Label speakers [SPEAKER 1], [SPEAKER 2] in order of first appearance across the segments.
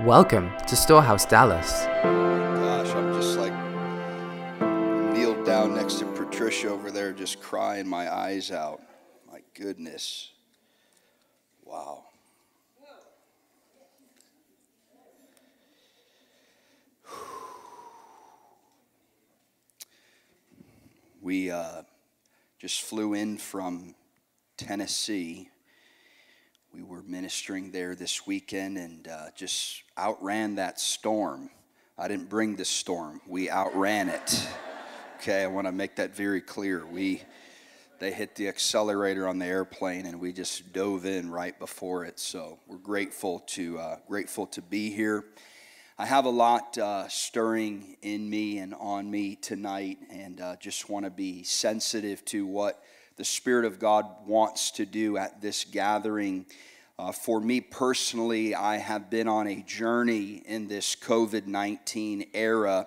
[SPEAKER 1] Welcome to Storehouse Dallas.
[SPEAKER 2] Gosh, I'm just like kneeled down next to Patricia over there, just crying my eyes out. My goodness. Wow. We uh, just flew in from Tennessee. We were ministering there this weekend and uh, just outran that storm. I didn't bring the storm, we outran it. Okay, I want to make that very clear. We they hit the accelerator on the airplane and we just dove in right before it. So we're grateful to uh, grateful to be here. I have a lot uh, stirring in me and on me tonight, and uh, just want to be sensitive to what the Spirit of God wants to do at this gathering. Uh, for me personally, I have been on a journey in this COVID 19 era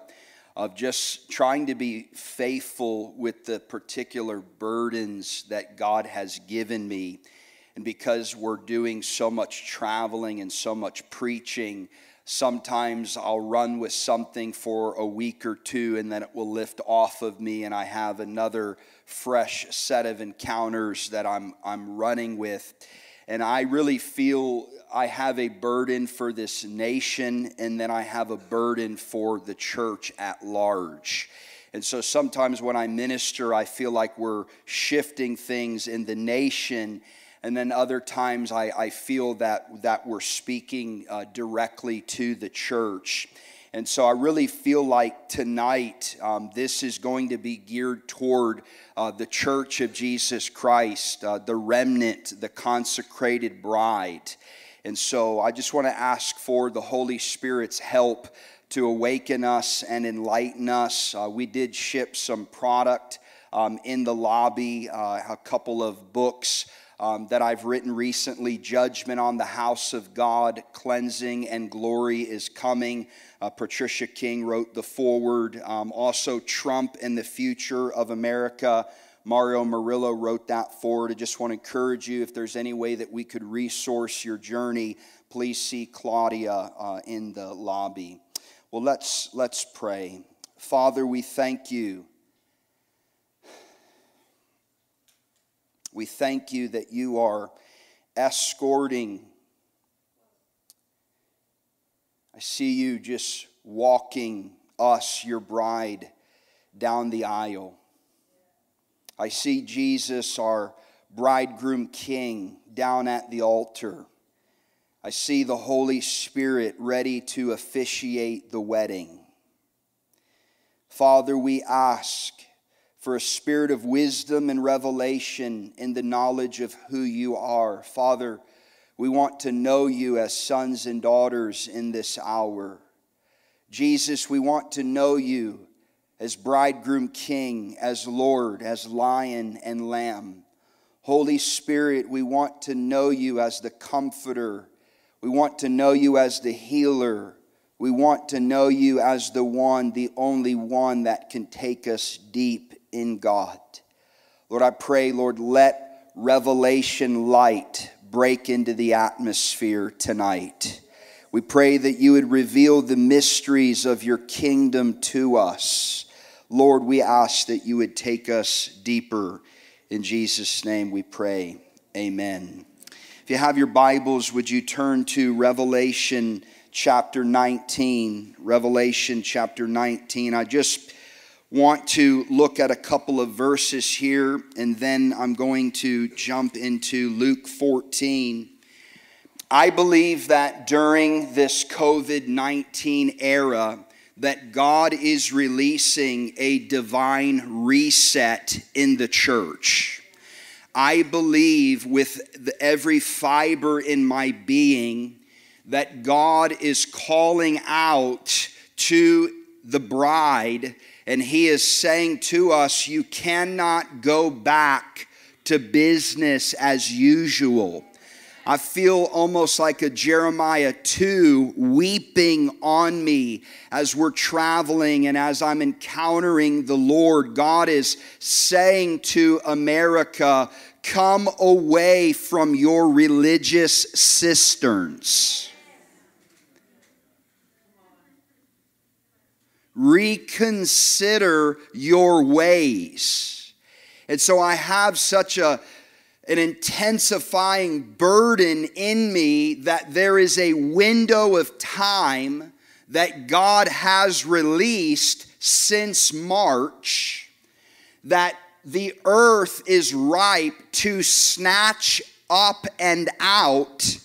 [SPEAKER 2] of just trying to be faithful with the particular burdens that God has given me. And because we're doing so much traveling and so much preaching, sometimes I'll run with something for a week or two and then it will lift off of me, and I have another fresh set of encounters that I'm, I'm running with. And I really feel I have a burden for this nation, and then I have a burden for the church at large. And so sometimes when I minister, I feel like we're shifting things in the nation. And then other times I, I feel that, that we're speaking uh, directly to the church. And so I really feel like tonight um, this is going to be geared toward uh, the church of Jesus Christ, uh, the remnant, the consecrated bride. And so I just want to ask for the Holy Spirit's help to awaken us and enlighten us. Uh, we did ship some product um, in the lobby, uh, a couple of books um, that I've written recently Judgment on the House of God, Cleansing and Glory is Coming. Uh, Patricia King wrote the foreword. Um, also, Trump and the Future of America. Mario Murillo wrote that foreword. I just want to encourage you if there's any way that we could resource your journey, please see Claudia uh, in the lobby. Well, let's, let's pray. Father, we thank you We thank you that you are escorting. I see you just walking us, your bride, down the aisle. I see Jesus, our bridegroom king, down at the altar. I see the Holy Spirit ready to officiate the wedding. Father, we ask for a spirit of wisdom and revelation in the knowledge of who you are. Father, we want to know you as sons and daughters in this hour. Jesus, we want to know you as bridegroom king, as Lord, as lion and lamb. Holy Spirit, we want to know you as the comforter. We want to know you as the healer. We want to know you as the one, the only one that can take us deep in God. Lord, I pray, Lord, let revelation light break into the atmosphere tonight. We pray that you would reveal the mysteries of your kingdom to us. Lord, we ask that you would take us deeper. In Jesus' name we pray. Amen. If you have your Bibles, would you turn to Revelation chapter 19? Revelation chapter 19. I just want to look at a couple of verses here, and then I'm going to jump into Luke 14. I believe that during this COVID 19 era, that God is releasing a divine reset in the church. I believe with every fiber in my being that God is calling out to the bride and he is saying to us, You cannot go back to business as usual. I feel almost like a Jeremiah 2 weeping on me as we're traveling and as I'm encountering the Lord. God is saying to America, Come away from your religious cisterns. Reconsider your ways. And so I have such a an intensifying burden in me that there is a window of time that God has released since March that the earth is ripe to snatch up and out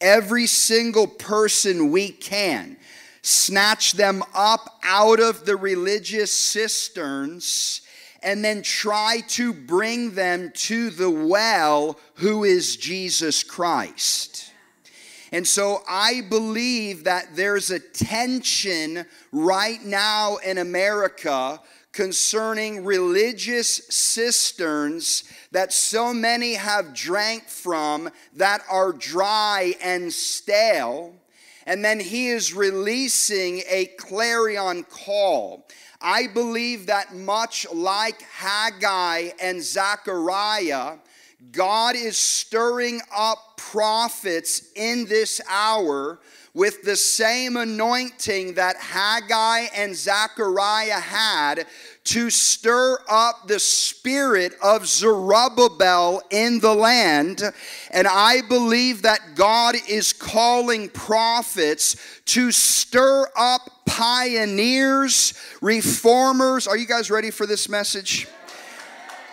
[SPEAKER 2] every single person we can. Snatch them up out of the religious cisterns and then try to bring them to the well, who is Jesus Christ. And so I believe that there's a tension right now in America concerning religious cisterns that so many have drank from that are dry and stale. And then he is releasing a clarion call. I believe that much like Haggai and Zechariah, God is stirring up prophets in this hour with the same anointing that Haggai and Zechariah had to stir up the spirit of Zerubbabel in the land. And I believe that God is calling prophets to stir up pioneers, reformers. Are you guys ready for this message?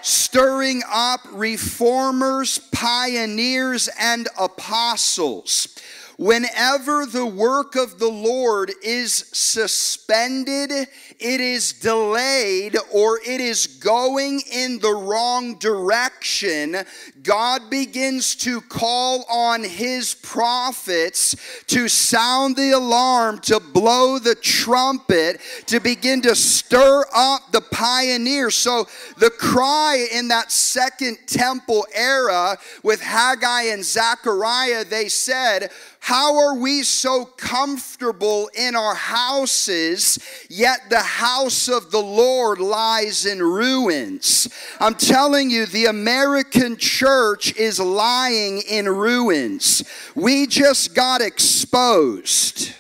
[SPEAKER 2] Stirring up reformers, pioneers, and apostles Whenever the work of the Lord is suspended, it is delayed, or it is going in the wrong direction, God begins to call on his prophets to sound the alarm, to blow the trumpet, to begin to stir up the pioneers. So the cry in that second temple era with Haggai and Zechariah, they said, how are we so comfortable in our houses, yet the house of the Lord lies in ruins? I'm telling you, the American church is lying in ruins. We just got exposed.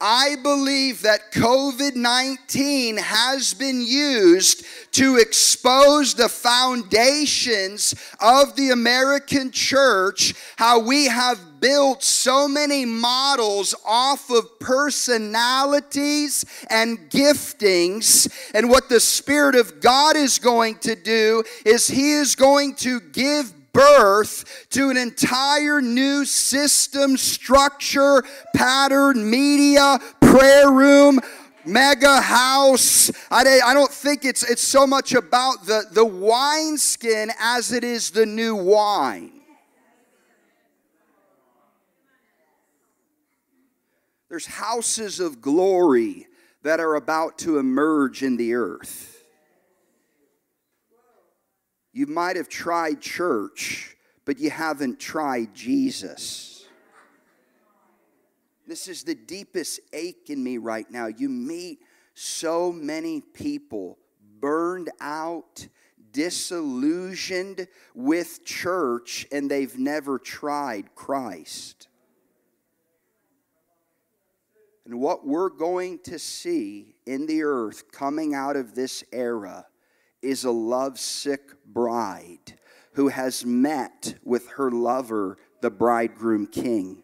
[SPEAKER 2] I believe that COVID 19 has been used to expose the foundations of the American church, how we have built so many models off of personalities and giftings. And what the Spirit of God is going to do is He is going to give birth to an entire new system, structure, pattern, media, prayer room, mega house. I, I don't think it's, it's so much about the, the wineskin as it is the new wine. There's houses of glory that are about to emerge in the earth. You might have tried church, but you haven't tried Jesus. This is the deepest ache in me right now. You meet so many people burned out, disillusioned with church, and they've never tried Christ. And what we're going to see in the earth coming out of this era is a lovesick bride who has met with her lover, the bridegroom king.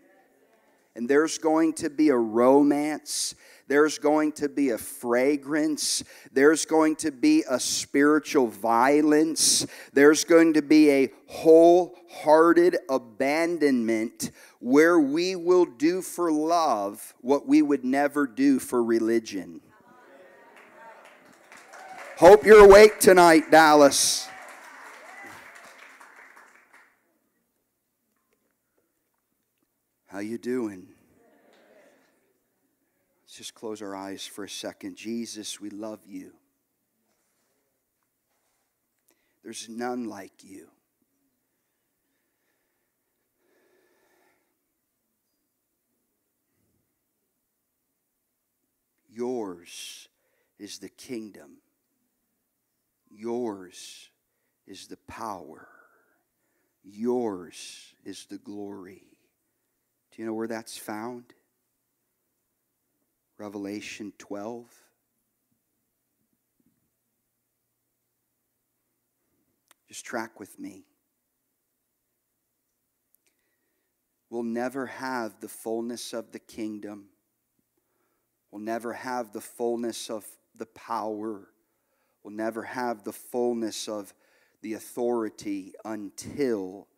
[SPEAKER 2] And there's going to be a romance. There's going to be a fragrance. There's going to be a spiritual violence. There's going to be a wholehearted abandonment where we will do for love what we would never do for religion. Hope you're awake tonight, Dallas. How you doing? Let's just close our eyes for a second. Jesus, we love you. There's none like you. Yours is the kingdom Yours is the power. Yours is the glory. Do you know where that's found? Revelation 12. Just track with me. We'll never have the fullness of the kingdom. We'll never have the fullness of the power. We'll never have the fullness of the authority until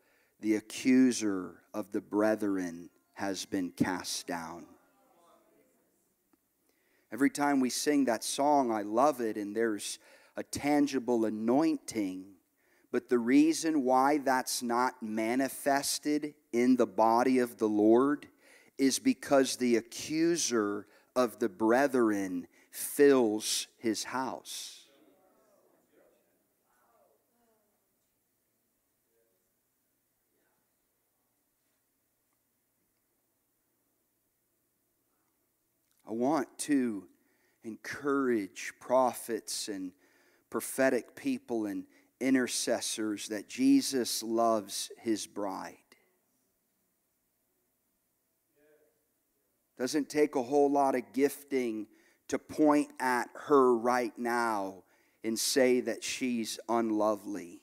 [SPEAKER 2] the accuser of the brethren has been cast down. Every time we sing that song, I love it, and there's a tangible anointing. But the reason why that's not manifested in the body of the Lord is because the accuser of the brethren fills his house. I want to encourage prophets and prophetic people and intercessors that Jesus loves his bride. Doesn't take a whole lot of gifting to point at her right now and say that she's unlovely.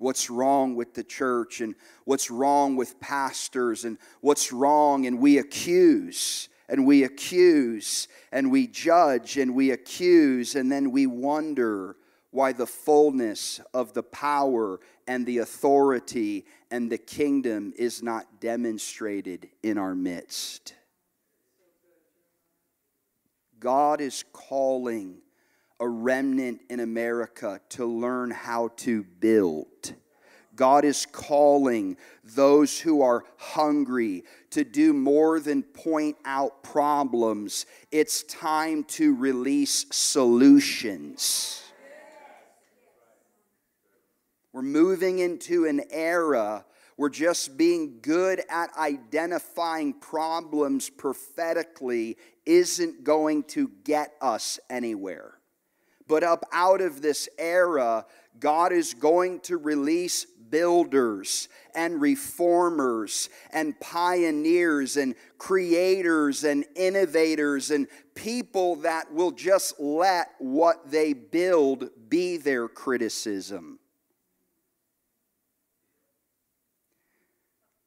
[SPEAKER 2] What's wrong with the church and what's wrong with pastors and what's wrong, and we accuse and we accuse and we judge and we accuse, and then we wonder why the fullness of the power and the authority and the kingdom is not demonstrated in our midst. God is calling a remnant in America to learn how to build. God is calling those who are hungry to do more than point out problems. It's time to release solutions. We're moving into an era where just being good at identifying problems prophetically isn't going to get us anywhere. But up out of this era, God is going to release builders and reformers and pioneers and creators and innovators and people that will just let what they build be their criticism.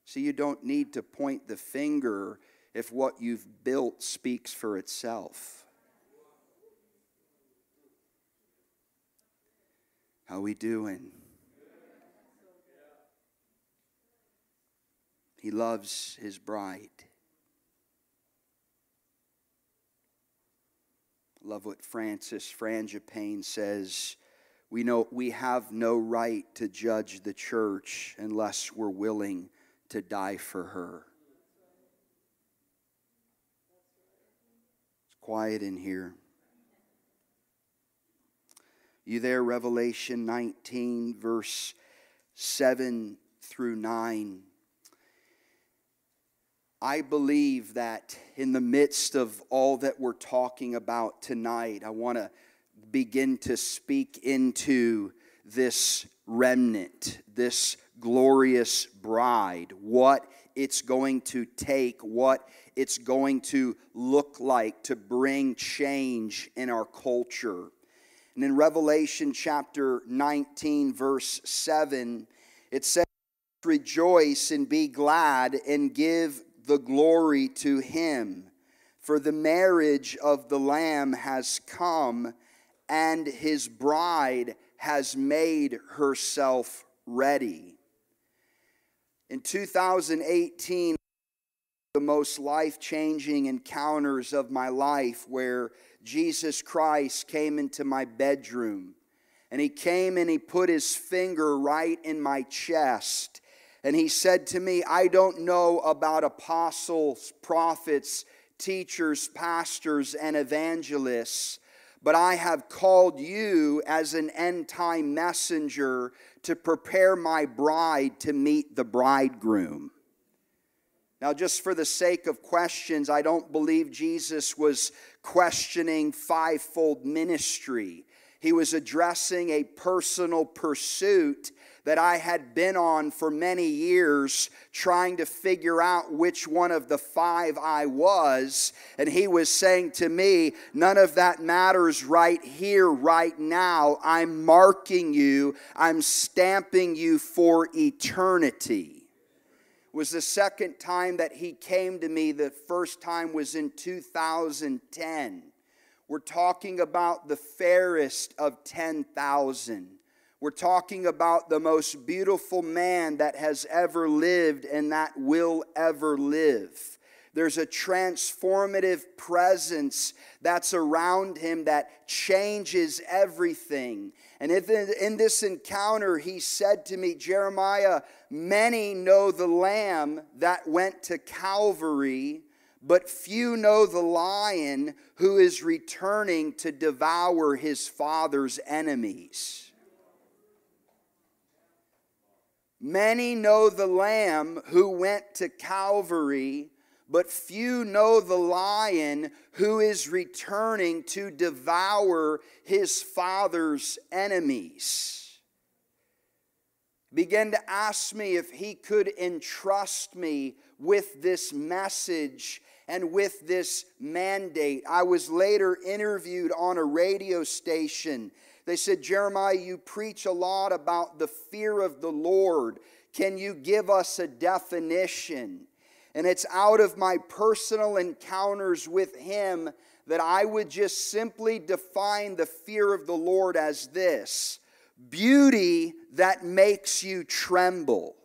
[SPEAKER 2] So you don't need to point the finger if what you've built speaks for itself. How we doing? He loves his bride. Love what Francis Frangipane says. We know we have no right to judge the church unless we're willing to die for her. It's quiet in here. You there, Revelation 19, verse 7 through 9. I believe that in the midst of all that we're talking about tonight, I want to begin to speak into this remnant, this glorious bride, what it's going to take, what it's going to look like to bring change in our culture. And in Revelation chapter 19, verse 7, it says, Rejoice and be glad and give the glory to him, for the marriage of the Lamb has come, and his bride has made herself ready. In 2018, the most life changing encounters of my life where Jesus Christ came into my bedroom and he came and he put his finger right in my chest and he said to me, I don't know about apostles, prophets, teachers, pastors, and evangelists, but I have called you as an end time messenger to prepare my bride to meet the bridegroom. Now, just for the sake of questions, I don't believe Jesus was questioning fivefold ministry. he was addressing a personal pursuit that I had been on for many years, trying to figure out which one of the five I was. And he was saying to me, None of that matters right here, right now. I'm marking you, I'm stamping you for eternity was the second time that he came to me. The first time was in 2010. We're talking about the fairest of 10,000. We're talking about the most beautiful man that has ever lived and that will ever live. There's a transformative presence that's around him that changes everything. And in this encounter he said to me, Jeremiah, many know the lamb that went to Calvary, but few know the lion who is returning to devour his father's enemies. Many know the Lamb who went to Calvary, but few know the lion who is returning to devour his father's enemies. Began to ask me if he could entrust me with this message and with this mandate. I was later interviewed on a radio station they said, Jeremiah, you preach a lot about the fear of the Lord. Can you give us a definition? And it's out of my personal encounters with Him that I would just simply define the fear of the Lord as this beauty that makes you tremble.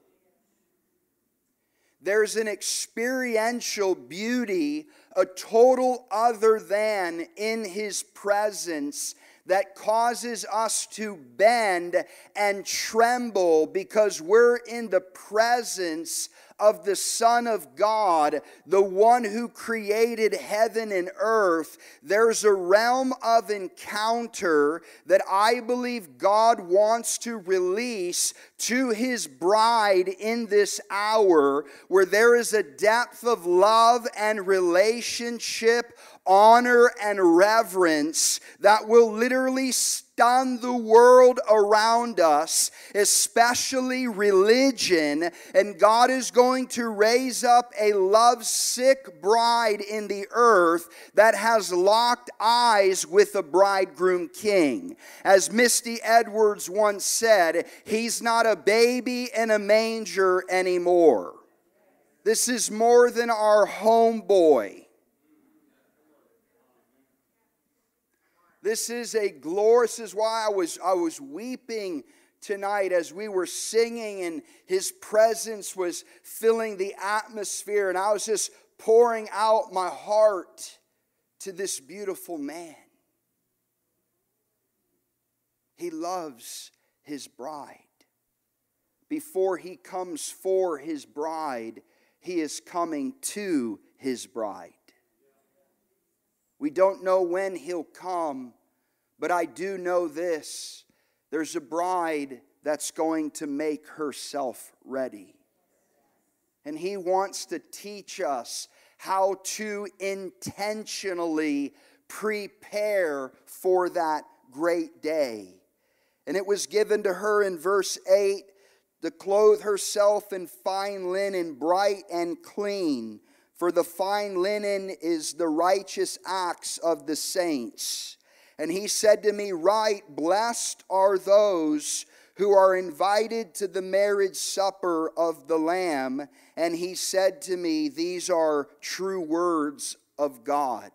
[SPEAKER 2] There's an experiential beauty, a total other than in His presence that causes us to bend and tremble because we're in the presence of the Son of God, the one who created heaven and earth, there's a realm of encounter that I believe God wants to release to his bride in this hour, where there is a depth of love and relationship honor and reverence that will literally stun the world around us, especially religion. And God is going to raise up a lovesick bride in the earth that has locked eyes with the bridegroom king. As Misty Edwards once said, he's not a baby in a manger anymore. This is more than our homeboy. This is a glorious, this is why I was, I was weeping tonight as we were singing and his presence was filling the atmosphere and I was just pouring out my heart to this beautiful man. He loves his bride. Before he comes for his bride, he is coming to his bride. We don't know when he'll come, but I do know this there's a bride that's going to make herself ready. And He wants to teach us how to intentionally prepare for that great day. And it was given to her in verse 8 to clothe herself in fine linen, bright and clean, for the fine linen is the righteous acts of the saints. And he said to me, Right, blessed are those who are invited to the marriage supper of the Lamb. And he said to me, These are true words of God.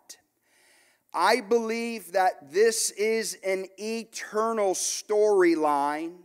[SPEAKER 2] I believe that this is an eternal storyline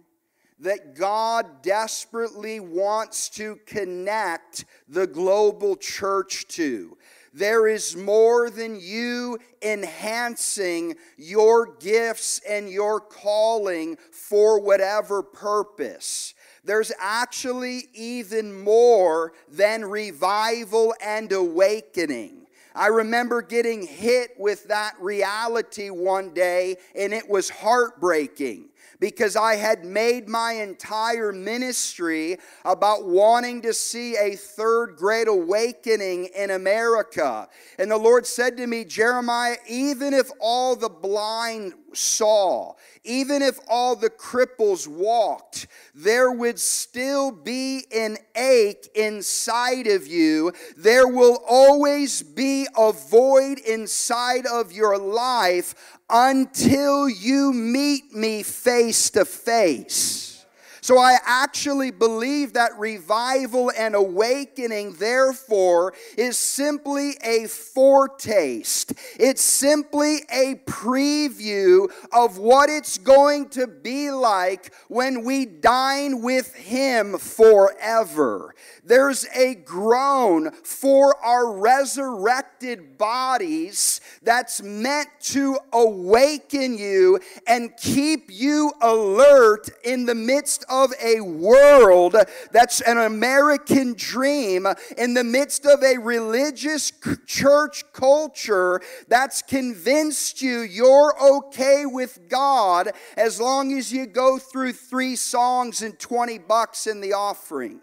[SPEAKER 2] that God desperately wants to connect the global church to. There is more than you enhancing your gifts and your calling for whatever purpose. There's actually even more than revival and awakening. I remember getting hit with that reality one day, and it was heartbreaking because I had made my entire ministry about wanting to see a third great awakening in America. And the Lord said to me, Jeremiah, even if all the blind saw, even if all the cripples walked, there would still be an ache inside of you. There will always be a void inside of your life until you meet me face to face. So I actually believe that revival and awakening, therefore, is simply a foretaste. It's simply a preview of what it's going to be like when we dine with Him forever. There's a groan for our resurrected bodies that's meant to awaken you and keep you alert in the midst of of a world that's an American dream, in the midst of a religious church culture that's convinced you you're okay with God as long as you go through three songs and 20 bucks in the offering.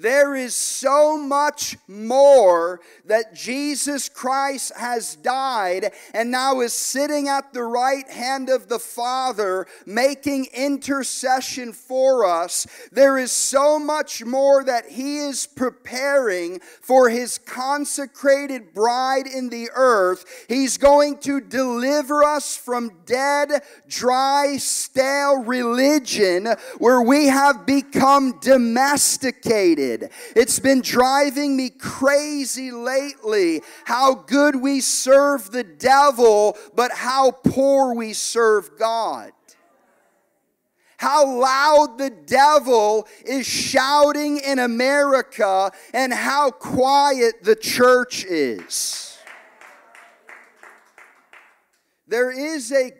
[SPEAKER 2] There is so much more that Jesus Christ has died and now is sitting at the right hand of the Father making intercession for us. There is so much more that He is preparing for His consecrated bride in the earth. He's going to deliver us from dead, dry, stale religion where we have become domesticated it's been driving me crazy lately how good we serve the devil, but how poor we serve God how loud the devil is shouting in America and how quiet the church is. There is a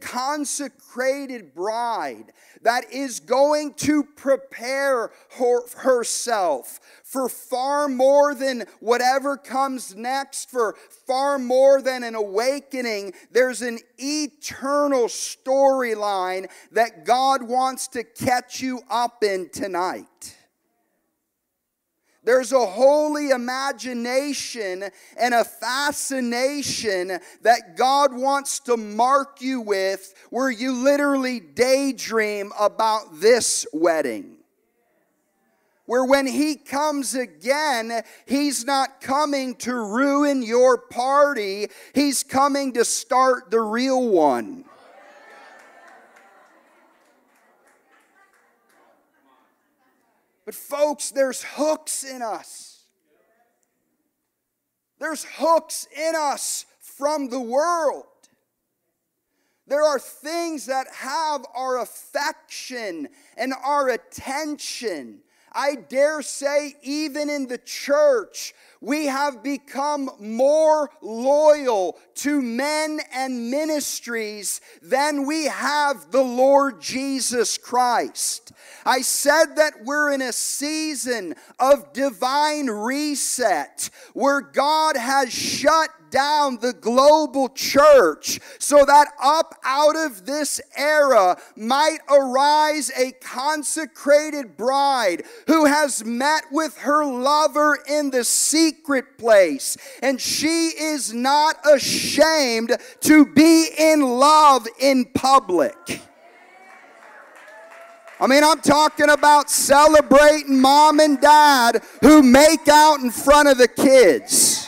[SPEAKER 2] consecrated bride that is going to prepare her, herself for far more than whatever comes next, for far more than an awakening. There's an eternal storyline that God wants to catch you up in tonight. There's a holy imagination and a fascination that God wants to mark you with where you literally daydream about this wedding. Where when He comes again, He's not coming to ruin your party, He's coming to start the real one. But, folks, there's hooks in us. There's hooks in us from the world. There are things that have our affection and our attention. I dare say, even in the church, we have become more loyal to men and ministries than we have the Lord Jesus Christ. I said that we're in a season of divine reset where God has shut down the global church so that up out of this era might arise a consecrated bride who has met with her lover in the secret place. And she is not ashamed to be in love in public. I mean, I'm talking about celebrating mom and dad who make out in front of the kids.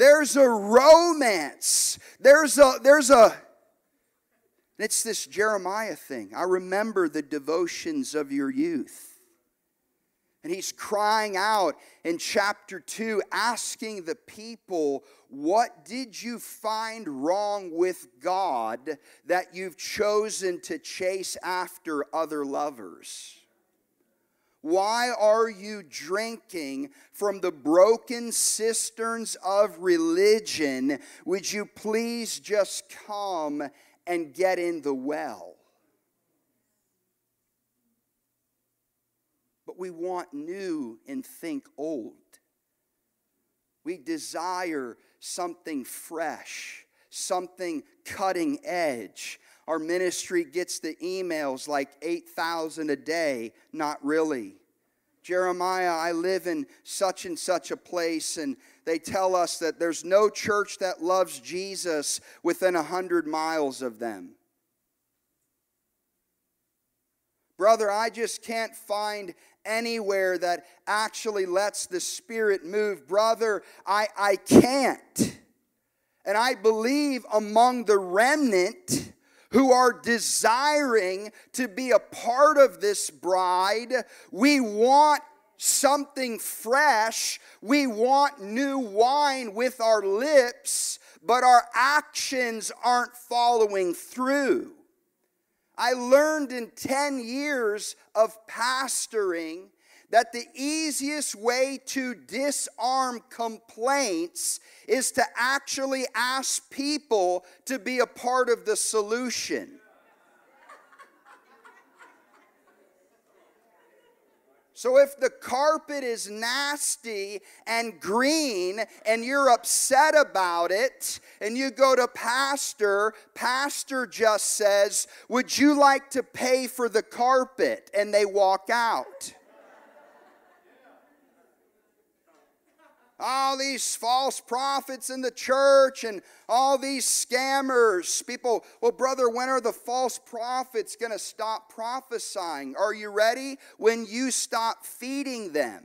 [SPEAKER 2] There's a romance. There's a, there's a, it's this Jeremiah thing. I remember the devotions of your youth. And he's crying out in chapter 2, asking the people, What did you find wrong with God that you've chosen to chase after other lovers? Why are you drinking from the broken cisterns of religion? Would you please just come and get in the well? but we want new and think old. We desire something fresh, something cutting edge. Our ministry gets the emails like 8,000 a day. Not really. Jeremiah, I live in such and such a place, and they tell us that there's no church that loves Jesus within a hundred miles of them. Brother, I just can't find anywhere that actually lets the Spirit move. Brother, I, I can't. And I believe among the remnant who are desiring to be a part of this bride, we want something fresh. We want new wine with our lips, but our actions aren't following through. I learned in 10 years of pastoring that the easiest way to disarm complaints is to actually ask people to be a part of the solution. So if the carpet is nasty and green and you're upset about it and you go to pastor, pastor just says, "Would you like to pay for the carpet?" and they walk out. All these false prophets in the church and all these scammers. People, well, brother, when are the false prophets going to stop prophesying? Are you ready? When you stop feeding them.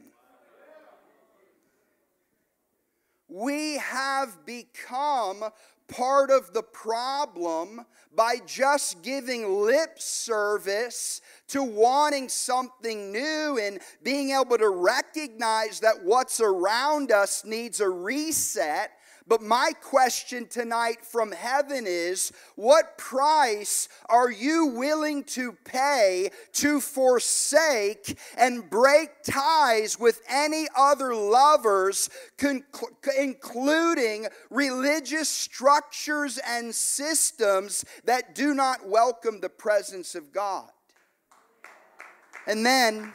[SPEAKER 2] We have become part of the problem by just giving lip service to wanting something new and being able to recognize that what's around us needs a reset but my question tonight from heaven is what price are you willing to pay to forsake and break ties with any other lovers, including religious structures and systems that do not welcome the presence of God? And then,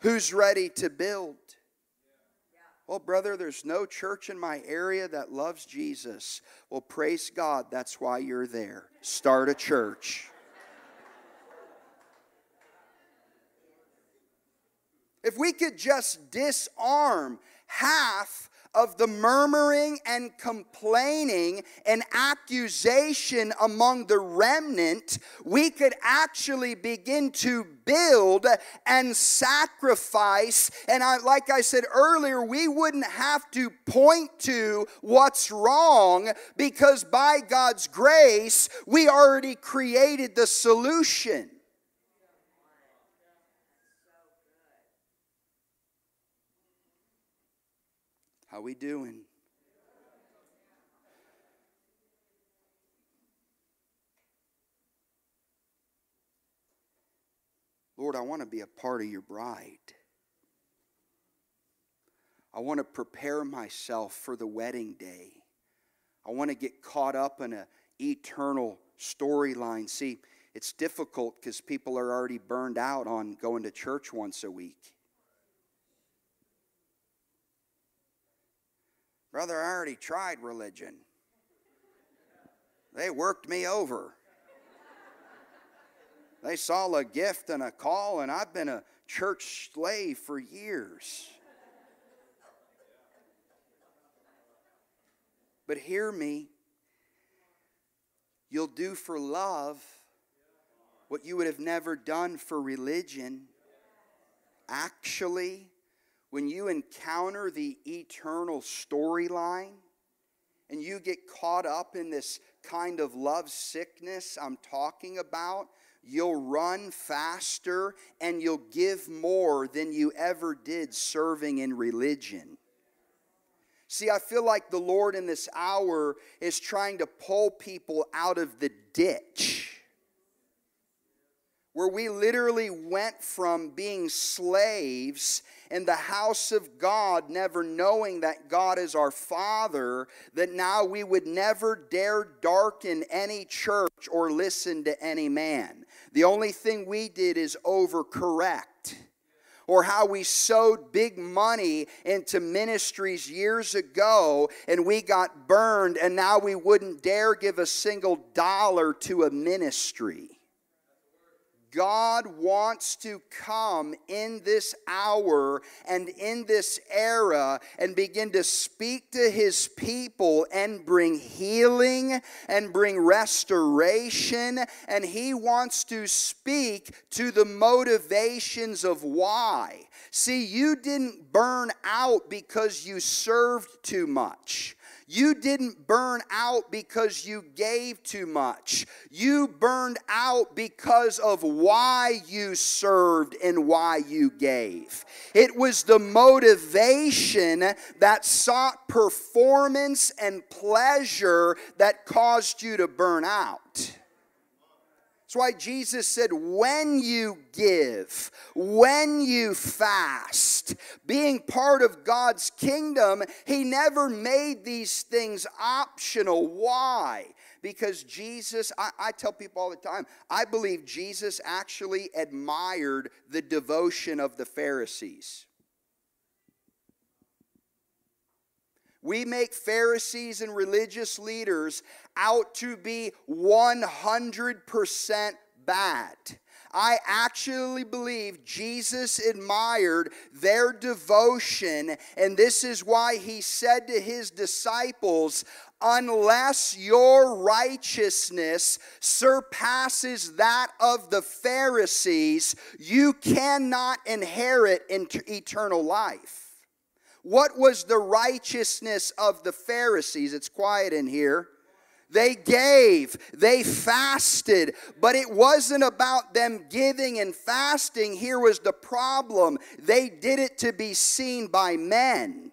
[SPEAKER 2] who's ready to build? Well, brother, there's no church in my area that loves Jesus. Well, praise God, that's why you're there. Start a church. If we could just disarm half of the murmuring and complaining and accusation among the remnant, we could actually begin to build and sacrifice. And I, like I said earlier, we wouldn't have to point to what's wrong because by God's grace, we already created the solution. How we doing? Lord, I want to be a part of your bride. I want to prepare myself for the wedding day. I want to get caught up in an eternal storyline. See, it's difficult because people are already burned out on going to church once a week. Brother, I already tried religion. They worked me over. They saw a gift and a call, and I've been a church slave for years. But hear me. You'll do for love what you would have never done for religion. Actually, when you encounter the eternal storyline and you get caught up in this kind of love sickness I'm talking about, you'll run faster and you'll give more than you ever did serving in religion. See, I feel like the Lord in this hour is trying to pull people out of the ditch where we literally went from being slaves in the house of God, never knowing that God is our Father, that now we would never dare darken any church or listen to any man. The only thing we did is overcorrect. or how we sowed big money into ministries years ago and we got burned and now we wouldn't dare give a single dollar to a ministry. God wants to come in this hour and in this era and begin to speak to his people and bring healing and bring restoration. And he wants to speak to the motivations of why. See, you didn't burn out because you served too much. You didn't burn out because you gave too much. You burned out because of why you served and why you gave. It was the motivation that sought performance and pleasure that caused you to burn out. That's why Jesus said, when you give, when you fast, being part of God's kingdom, He never made these things optional. Why? Because Jesus, I, I, tell people all the time, I believe Jesus actually admired the devotion of the Pharisees. We make Pharisees and religious leaders out to be 100% bad. I actually believe Jesus admired their devotion, and this is why he said to his disciples, Unless your righteousness surpasses that of the Pharisees, you cannot inherit eternal life. What was the righteousness of the Pharisees? It's quiet in here. They gave, they fasted, but it wasn't about them giving and fasting. Here was the problem they did it to be seen by men.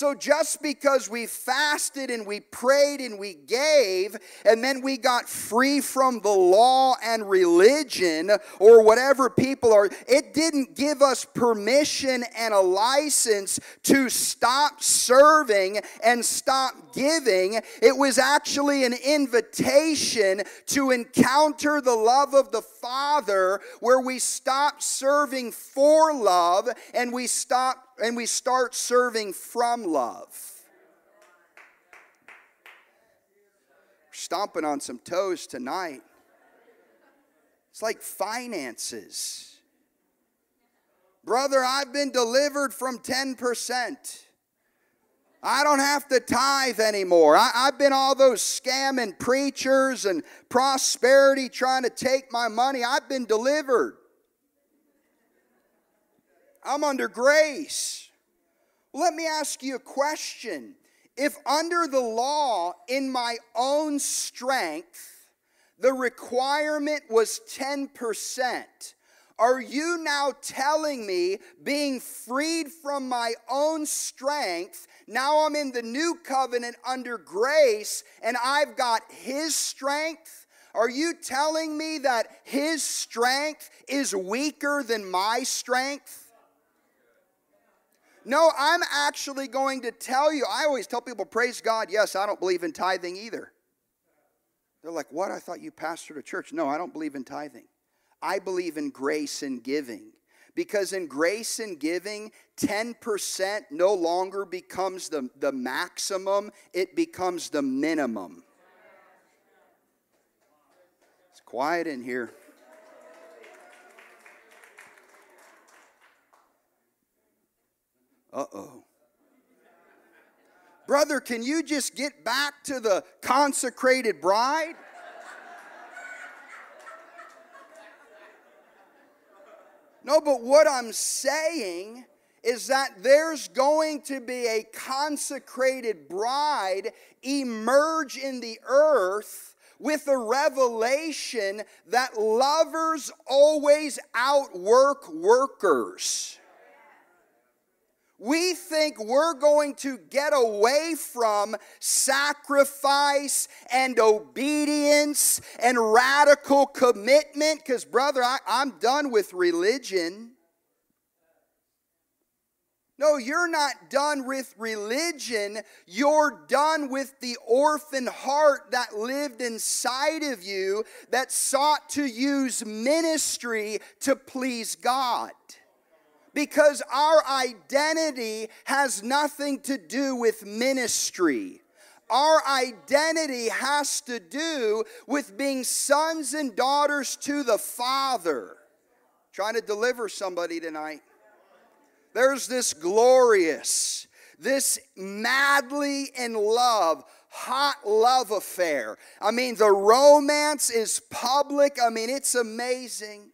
[SPEAKER 2] So just because we fasted and we prayed and we gave, and then we got free from the law and religion or whatever people are, it didn't give us permission and a license to stop serving and stop giving. It was actually an invitation to encounter the love of the Father where we stop serving for love and we stop and we start serving from love. Stomping on some toes tonight. It's like finances. Brother, I've been delivered from 10%. I don't have to tithe anymore. I, have been all those scamming preachers and prosperity trying to take my money. I've been delivered. I'm under grace. Let me ask you a question. If under the law, in my own strength, the requirement was 10%, are you now telling me, being freed from my own strength, now I'm in the new covenant under grace and I've got His strength? Are you telling me that His strength is weaker than my strength? No, I'm actually going to tell you. I always tell people, praise God, yes, I don't believe in tithing either. They're like, what? I thought you pastored a church. No, I don't believe in tithing. I believe in grace and giving. Because in grace and giving, 10% no longer becomes the, the maximum, it becomes the minimum. It's quiet in here. Uh oh. Brother, can you just get back to the consecrated bride? No, but what I'm saying is that there's going to be a consecrated bride emerge in the earth with a revelation that lovers always outwork workers. We think we're going to get away from sacrifice and obedience and radical commitment because, brother, I, am done with religion. No, you're not done with religion. You're done with the orphan heart that lived inside of you that sought to use ministry to please God. Because our identity has nothing to do with ministry. Our identity has to do with being sons and daughters to the Father. Trying to deliver somebody tonight. There's this glorious, this madly in love, hot love affair. I mean, the romance is public. I mean, it's amazing.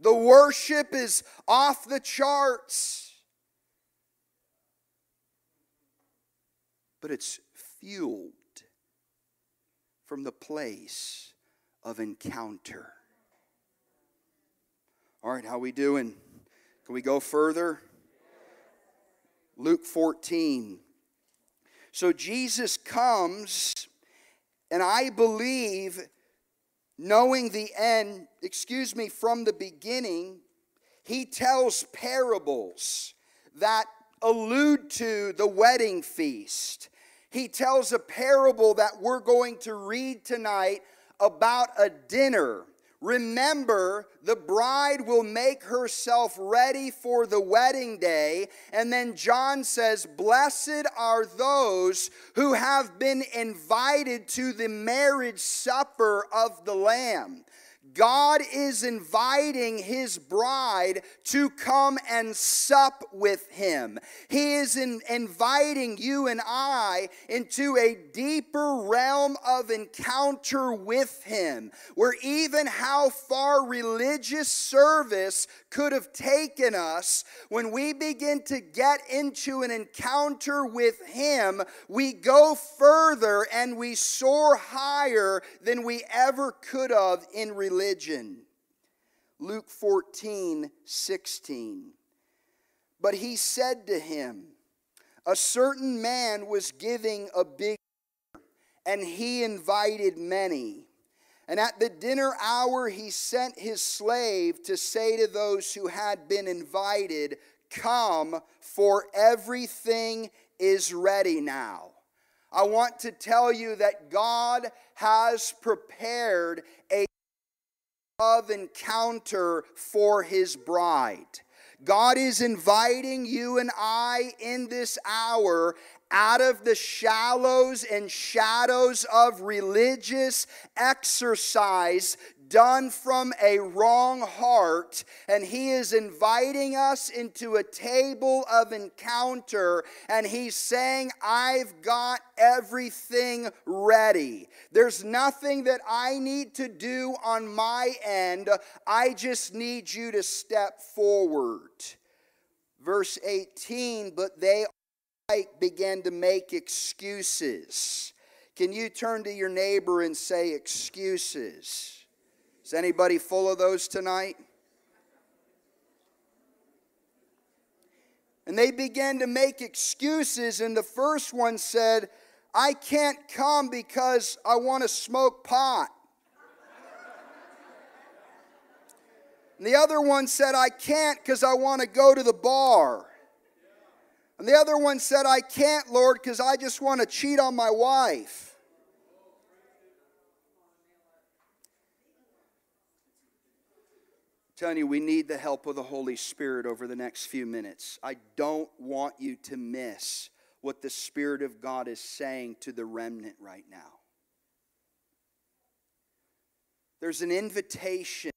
[SPEAKER 2] The worship is off the charts. But it's fueled from the place of encounter. All right, how we doing? Can we go further? Luke 14. So Jesus comes, and I believe, knowing the end, excuse me, from the beginning, he tells parables that allude to the wedding feast. He tells a parable that we're going to read tonight about a dinner Remember, the bride will make herself ready for the wedding day. And then John says, Blessed are those who have been invited to the marriage supper of the Lamb. God is inviting his bride to come and sup with him. He is in inviting you and I into a deeper realm of encounter with him, where even how far religious service could have taken us, when we begin to get into an encounter with him, we go further and we soar higher than we ever could have in religion. Luke 14, 16. But he said to him, A certain man was giving a big and he invited many. And at the dinner hour, he sent his slave to say to those who had been invited, Come, for everything is ready now. I want to tell you that God has prepared a of encounter for his bride. God is inviting you and I in this hour out of the shallows and shadows of religious exercise done from a wrong heart, and He is inviting us into a table of encounter, and He's saying, I've got everything ready. There's nothing that I need to do on my end, I just need you to step forward. Verse 18, but they began to make excuses. Can you turn to your neighbor and say excuses? Is anybody full of those tonight? And they began to make excuses, and the first one said, I can't come because I want to smoke pot. And the other one said, I can't because I want to go to the bar. And the other one said, I can't, Lord, because I just want to cheat on my wife. I'm telling you, we need the help of the Holy Spirit over the next few minutes. I don't want you to miss what the Spirit of God is saying to the remnant right now. There's an invitation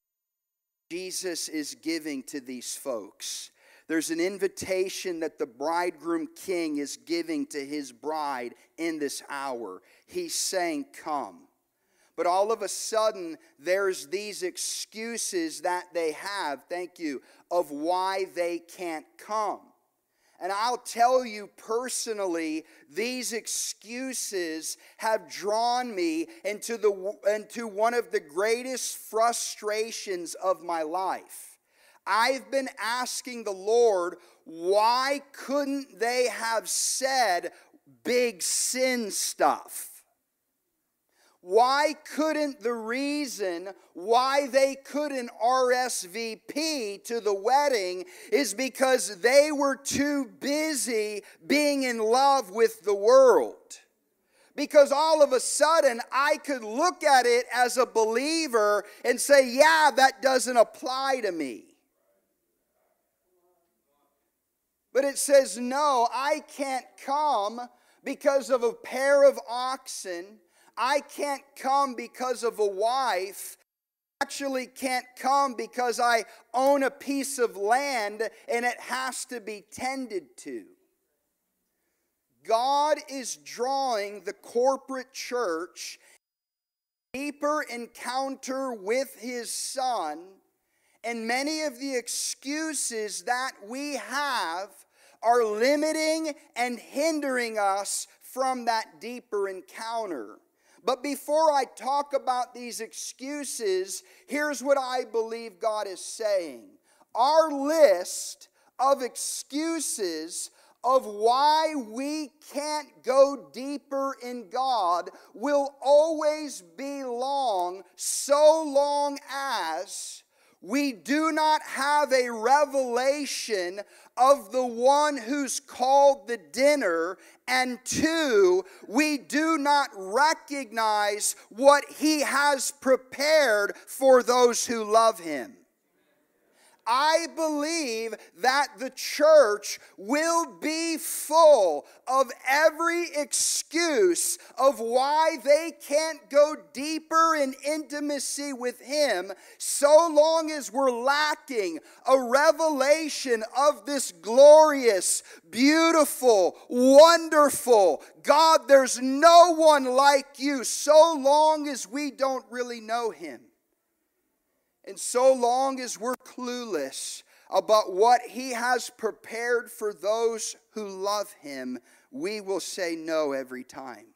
[SPEAKER 2] Jesus is giving to these folks. There's an invitation that the bridegroom king is giving to his bride in this hour. He's saying, Come. But all of a sudden, there's these excuses that they have, thank you, of why they can't come. And I'll tell you personally, these excuses have drawn me into, the, into one of the greatest frustrations of my life. I've been asking the Lord, why couldn't they have said big sin stuff? Why couldn't the reason why they couldn't RSVP to the wedding is because they were too busy being in love with the world? Because all of a sudden I could look at it as a believer and say, yeah, that doesn't apply to me. But it says, no, I can't come because of a pair of oxen I can't come because of a wife. Actually, can't come because I own a piece of land and it has to be tended to. God is drawing the corporate church deeper encounter with his son and many of the excuses that we have are limiting and hindering us from that deeper encounter. But before I talk about these excuses, here's what I believe God is saying. Our list of excuses of why we can't go deeper in God will always be long, so long as we do not have a revelation of the one who's called the dinner, and two, we do not recognize what he has prepared for those who love him. I believe that the church will be full of every excuse of why they can't go deeper in intimacy with Him so long as we're lacking a revelation of this glorious, beautiful, wonderful God. There's no one like you so long as we don't really know Him. And so long as we're clueless about what He has prepared for those who love Him, we will say no every time.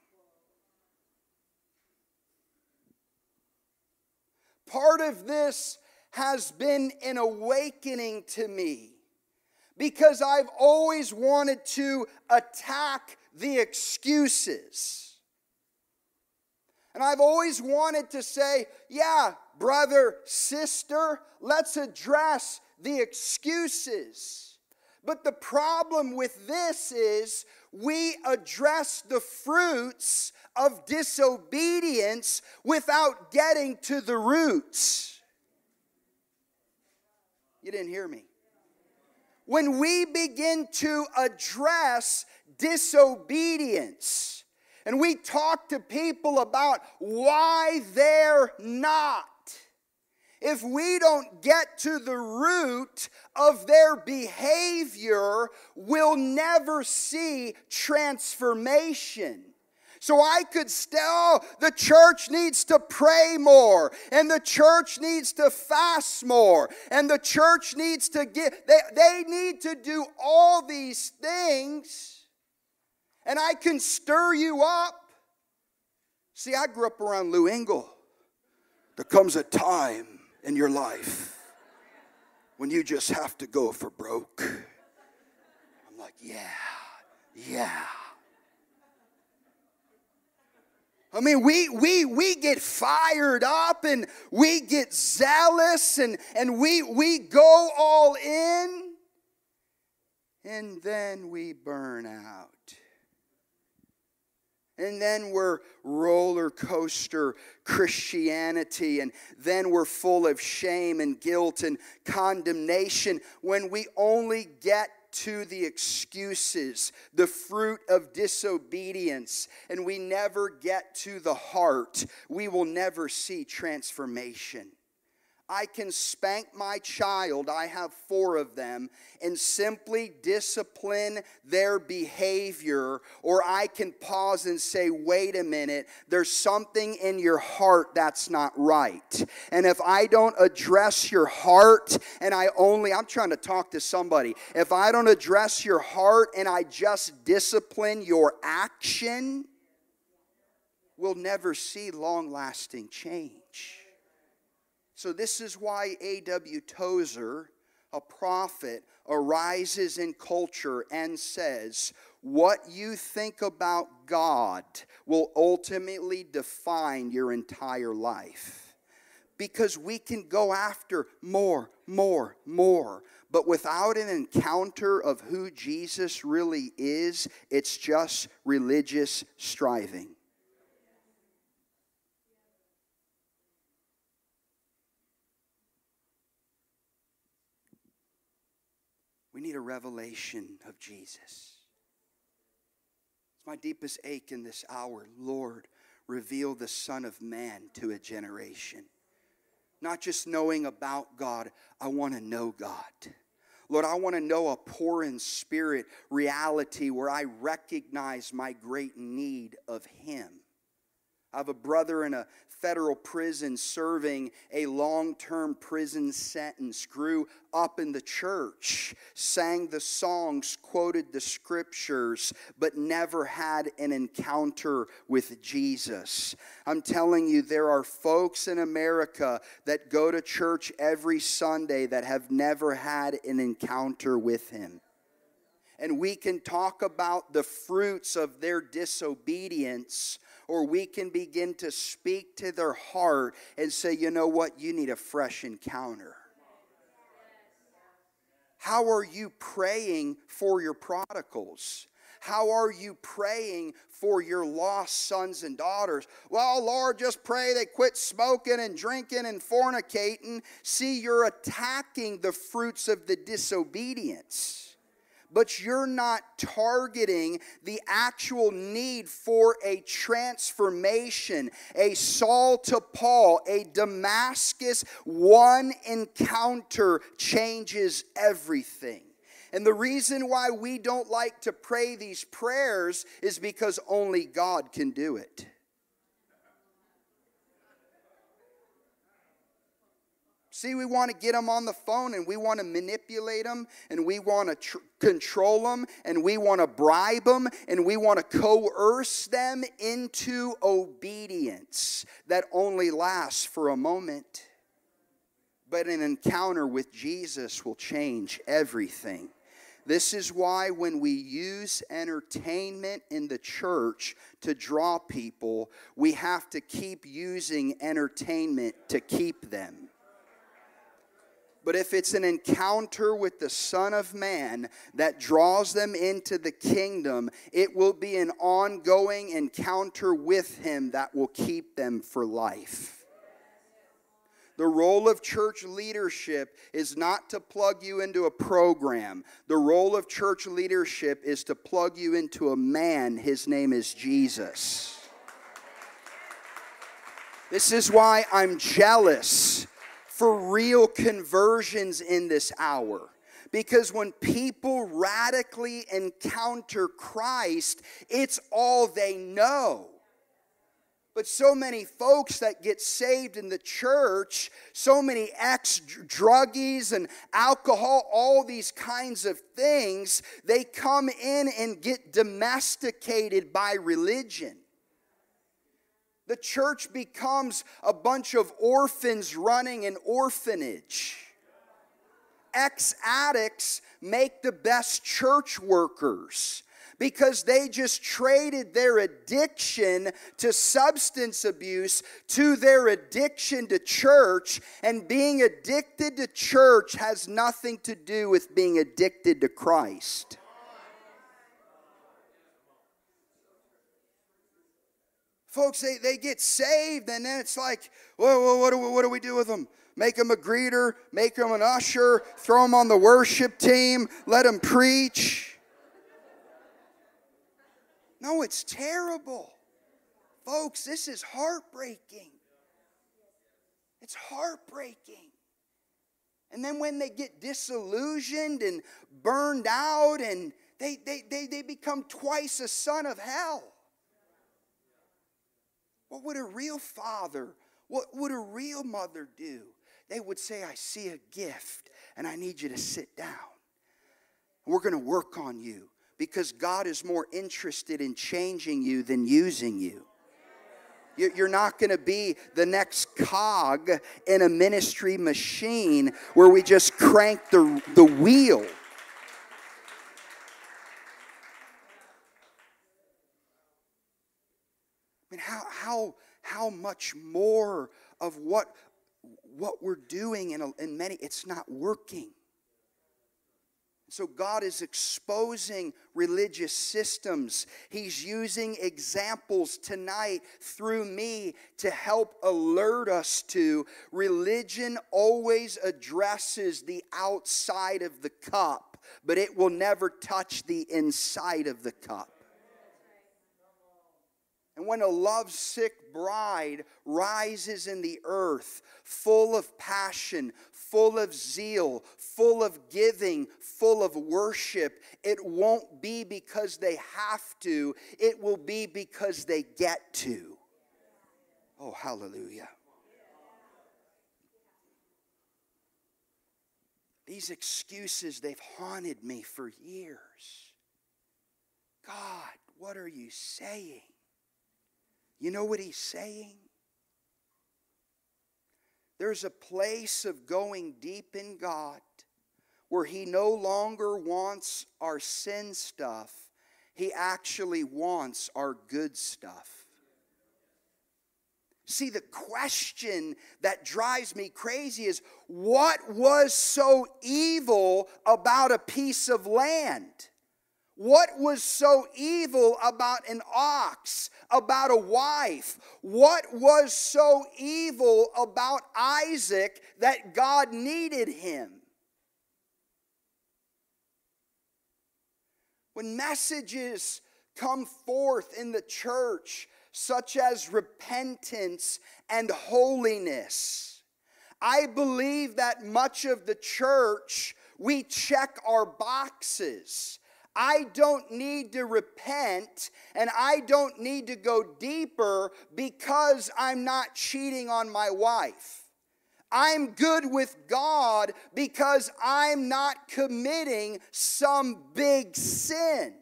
[SPEAKER 2] Part of this has been an awakening to me because I've always wanted to attack the excuses. And I've always wanted to say, yeah, brother, sister, let's address the excuses. But the problem with this is we address the fruits of disobedience without getting to the roots. You didn't hear me. When we begin to address disobedience, and we talk to people about why they're not, if we don't get to the root of their behavior, we'll never see transformation. So I could still, the church needs to pray more, and the church needs to fast more, and the church needs to get, they, they need to do all these things, and I can stir you up. See, I grew up around Lou Engle. There comes a time in your life when you just have to go for broke. I'm like, yeah, yeah. I mean, we, we, we get fired up and we get zealous and, and we, we go all in and then we burn out. And then we're roller coaster Christianity, and then we're full of shame and guilt and condemnation when we only get to the excuses, the fruit of disobedience, and we never get to the heart, we will never see transformation. I can spank my child, I have four of them, and simply discipline their behavior, or I can pause and say, wait a minute, there's something in your heart that's not right. And if I don't address your heart, and I only, I'm trying to talk to somebody, if I don't address your heart and I just discipline your action, we'll never see long lasting change. So, this is why A.W. Tozer, a prophet, arises in culture and says, what you think about God will ultimately define your entire life. Because we can go after more, more, more. But without an encounter of who Jesus really is, it's just religious striving. Need a revelation of Jesus. It's my deepest ache in this hour. Lord, reveal the Son of Man to a generation. Not just knowing about God, I want to know God. Lord, I want to know a poor in spirit reality where I recognize my great need of Him. I have a brother and a federal prison serving a long term prison sentence, grew up in the church, sang the songs, quoted the scriptures, but never had an encounter with Jesus. I'm telling you, there are folks in America that go to church every Sunday that have never had an encounter with Him and we can talk about the fruits of their disobedience, or we can begin to speak to their heart and say, you know what, you need a fresh encounter. How are you praying for your prodigals? How are you praying for your lost sons and daughters? Well, Lord, just pray they quit smoking and drinking and fornicating. See, you're attacking the fruits of the disobedience but you're not targeting the actual need for a transformation, a Saul to Paul, a Damascus. One encounter changes everything. And the reason why we don't like to pray these prayers is because only God can do it. See, we want to get them on the phone and we want to manipulate them and we want to tr- control them and we want to bribe them and we want to coerce them into obedience that only lasts for a moment. But an encounter with Jesus will change everything. This is why when we use entertainment in the church to draw people, we have to keep using entertainment to keep them. But if it's an encounter with the Son of Man that draws them into the kingdom, it will be an ongoing encounter with Him that will keep them for life. The role of church leadership is not to plug you into a program. The role of church leadership is to plug you into a man. His name is Jesus. This is why I'm jealous for real conversions in this hour. Because when people radically encounter Christ, it's all they know. But so many folks that get saved in the church, so many ex druggies and alcohol, all these kinds of things, they come in and get domesticated by religion. The church becomes a bunch of orphans running an orphanage. Ex addicts make the best church workers because they just traded their addiction to substance abuse to their addiction to church. And being addicted to church has nothing to do with being addicted to Christ. Folks, they, they get saved, and then it's like, well, well what, do we, what do we do with them? Make them a greeter, make them an usher, throw them on the worship team, let them preach. No, it's terrible. Folks, this is heartbreaking. It's heartbreaking. And then when they get disillusioned and burned out, and they, they, they, they become twice a son of hell. What would a real father, what would a real mother do? They would say, I see a gift and I need you to sit down. We're going to work on you because God is more interested in changing you than using you. You're not going to be the next cog in a ministry machine where we just crank the, the wheel. How, much more of what, what we're doing in, a, in many, it's not working. So God is exposing religious systems. He's using examples tonight through me to help alert us to religion always addresses the outside of the cup, but it will never touch the inside of the cup. And when a lovesick bride rises in the earth, full of passion, full of zeal, full of giving, full of worship, it won't be because they have to, it will be because they get to. Oh, hallelujah. These excuses, they've haunted me for years. God, what are you saying? You know what he's saying? There's a place of going deep in God where he no longer wants our sin stuff, he actually wants our good stuff. See, the question that drives me crazy is what was so evil about a piece of land? What was so evil about an ox, about a wife? What was so evil about Isaac that God needed him? When messages come forth in the church, such as repentance and holiness, I believe that much of the church, we check our boxes I don't need to repent and I don't need to go deeper because I'm not cheating on my wife. I'm good with God because I'm not committing some big sin.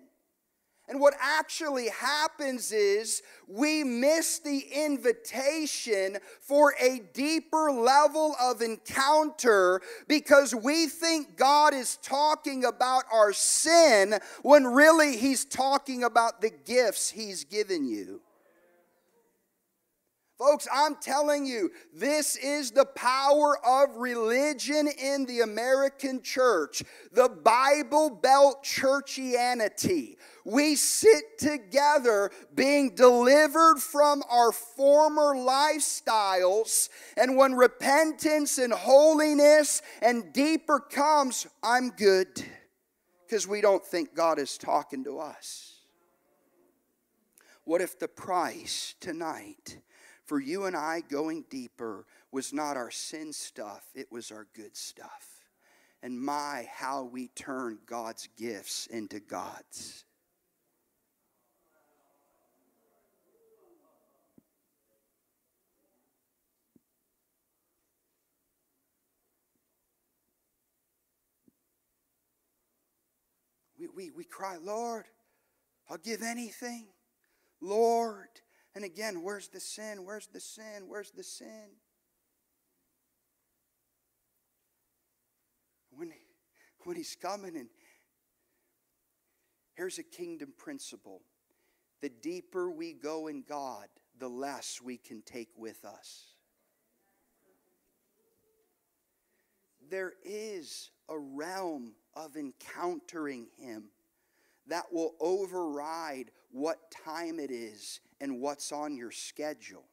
[SPEAKER 2] And what actually happens is we miss the invitation for a deeper level of encounter because we think God is talking about our sin when really He's talking about the gifts He's given you. Folks, I'm telling you, this is the power of religion in the American church, the Bible Belt churchianity. We sit together being delivered from our former lifestyles, and when repentance and holiness and deeper comes, I'm good because we don't think God is talking to us. What if the price tonight? for you and I going deeper was not our sin stuff, it was our good stuff. And my, how we turn God's gifts into God's. We, we, cry, Lord, I'll give anything. Lord, and again, where's the sin? Where's the sin? Where's the sin? When, when he's coming, and here's a kingdom principle the deeper we go in God, the less we can take with us. There is a realm of encountering Him that will override what time it is and what's on your schedule.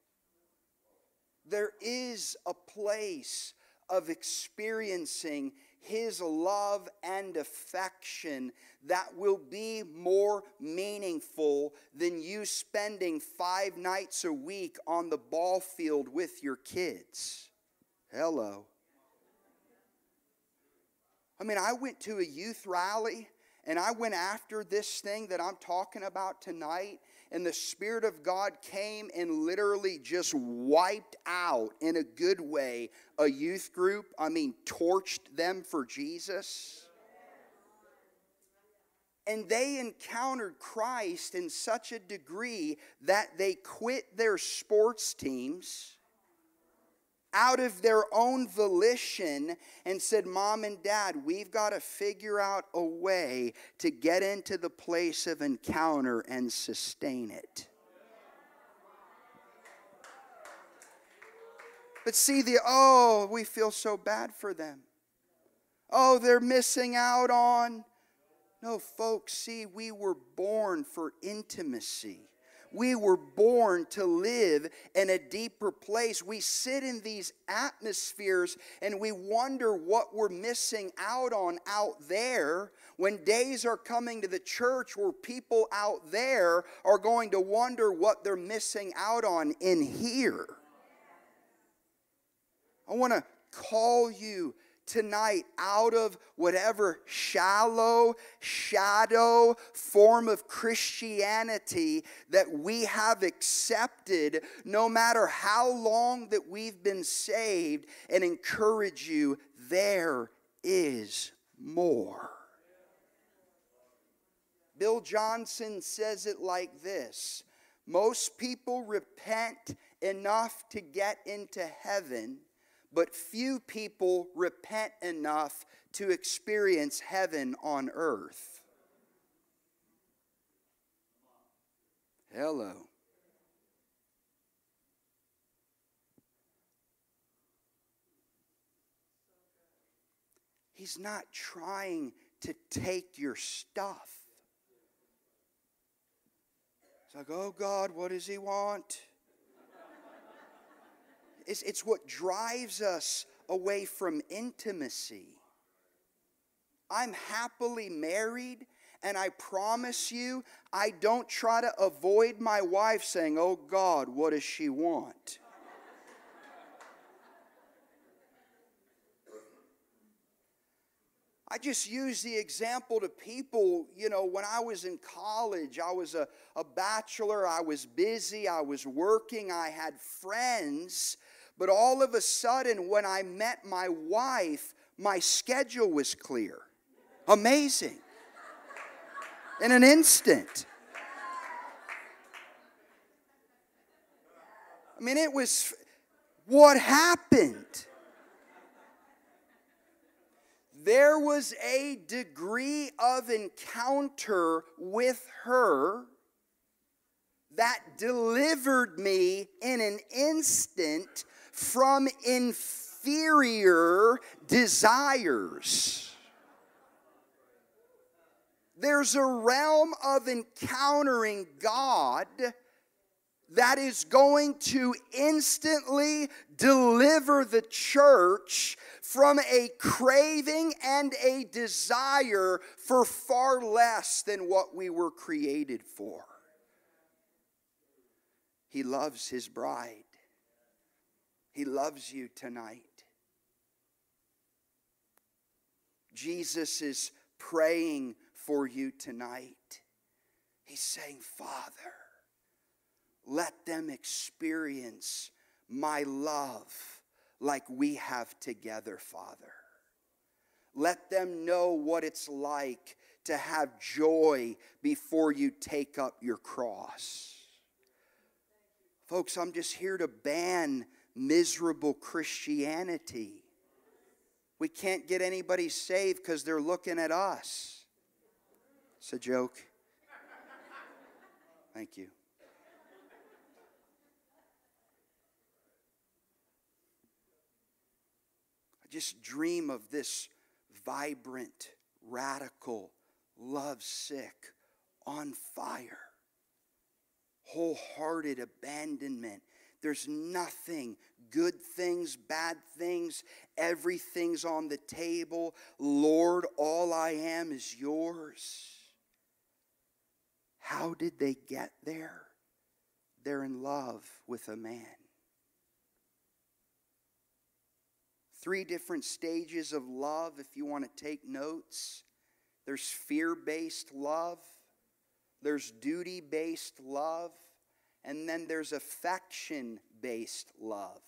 [SPEAKER 2] There is a place of experiencing His love and affection that will be more meaningful than you spending five nights a week on the ball field with your kids. Hello. I mean, I went to a youth rally and I went after this thing that I'm talking about tonight, and the Spirit of God came and literally just wiped out, in a good way, a youth group. I mean, torched them for Jesus. And they encountered Christ in such a degree that they quit their sports teams out of their own volition and said, Mom and Dad, we've got to figure out a way to get into the place of encounter and sustain it. But see, the oh, we feel so bad for them. Oh, they're missing out on. No, folks, see, we were born for intimacy. We were born to live in a deeper place. We sit in these atmospheres and we wonder what we're missing out on out there when days are coming to the church where people out there are going to wonder what they're missing out on in here. I want to call you tonight out of whatever shallow, shadow form of Christianity that we have accepted, no matter how long that we've been saved, and encourage you there is more. Bill Johnson says it like this Most people repent enough to get into heaven but few people repent enough to experience heaven on earth. Hello. He's not trying to take your stuff. It's like, oh God, what does he want? It's, it's what drives us away from intimacy. I'm happily married, and I promise you, I don't try to avoid my wife saying, Oh God, what does she want? I just use the example to people, you know, when I was in college, I was a, a bachelor, I was busy, I was working, I had friends but all of a sudden, when I met my wife, my schedule was clear. Amazing. In an instant. I mean, it was what happened. There was a degree of encounter with her that delivered me in an instant from inferior desires. There's a realm of encountering God that is going to instantly deliver the church from a craving and a desire for far less than what we were created for. He loves his bride. He loves you tonight. Jesus is praying for you tonight. He's saying, Father, let them experience my love like we have together, Father. Let them know what it's like to have joy before you take up your cross. Folks, I'm just here to ban miserable Christianity. We can't get anybody saved because they're looking at us. It's a joke. Thank you. I just dream of this vibrant, radical, love sick, on fire, wholehearted abandonment there's nothing, good things, bad things, everything's on the table. Lord, all I am is yours. How did they get there? They're in love with a man. Three different stages of love, if you want to take notes. There's fear based love, there's duty based love, and then there's affection based love.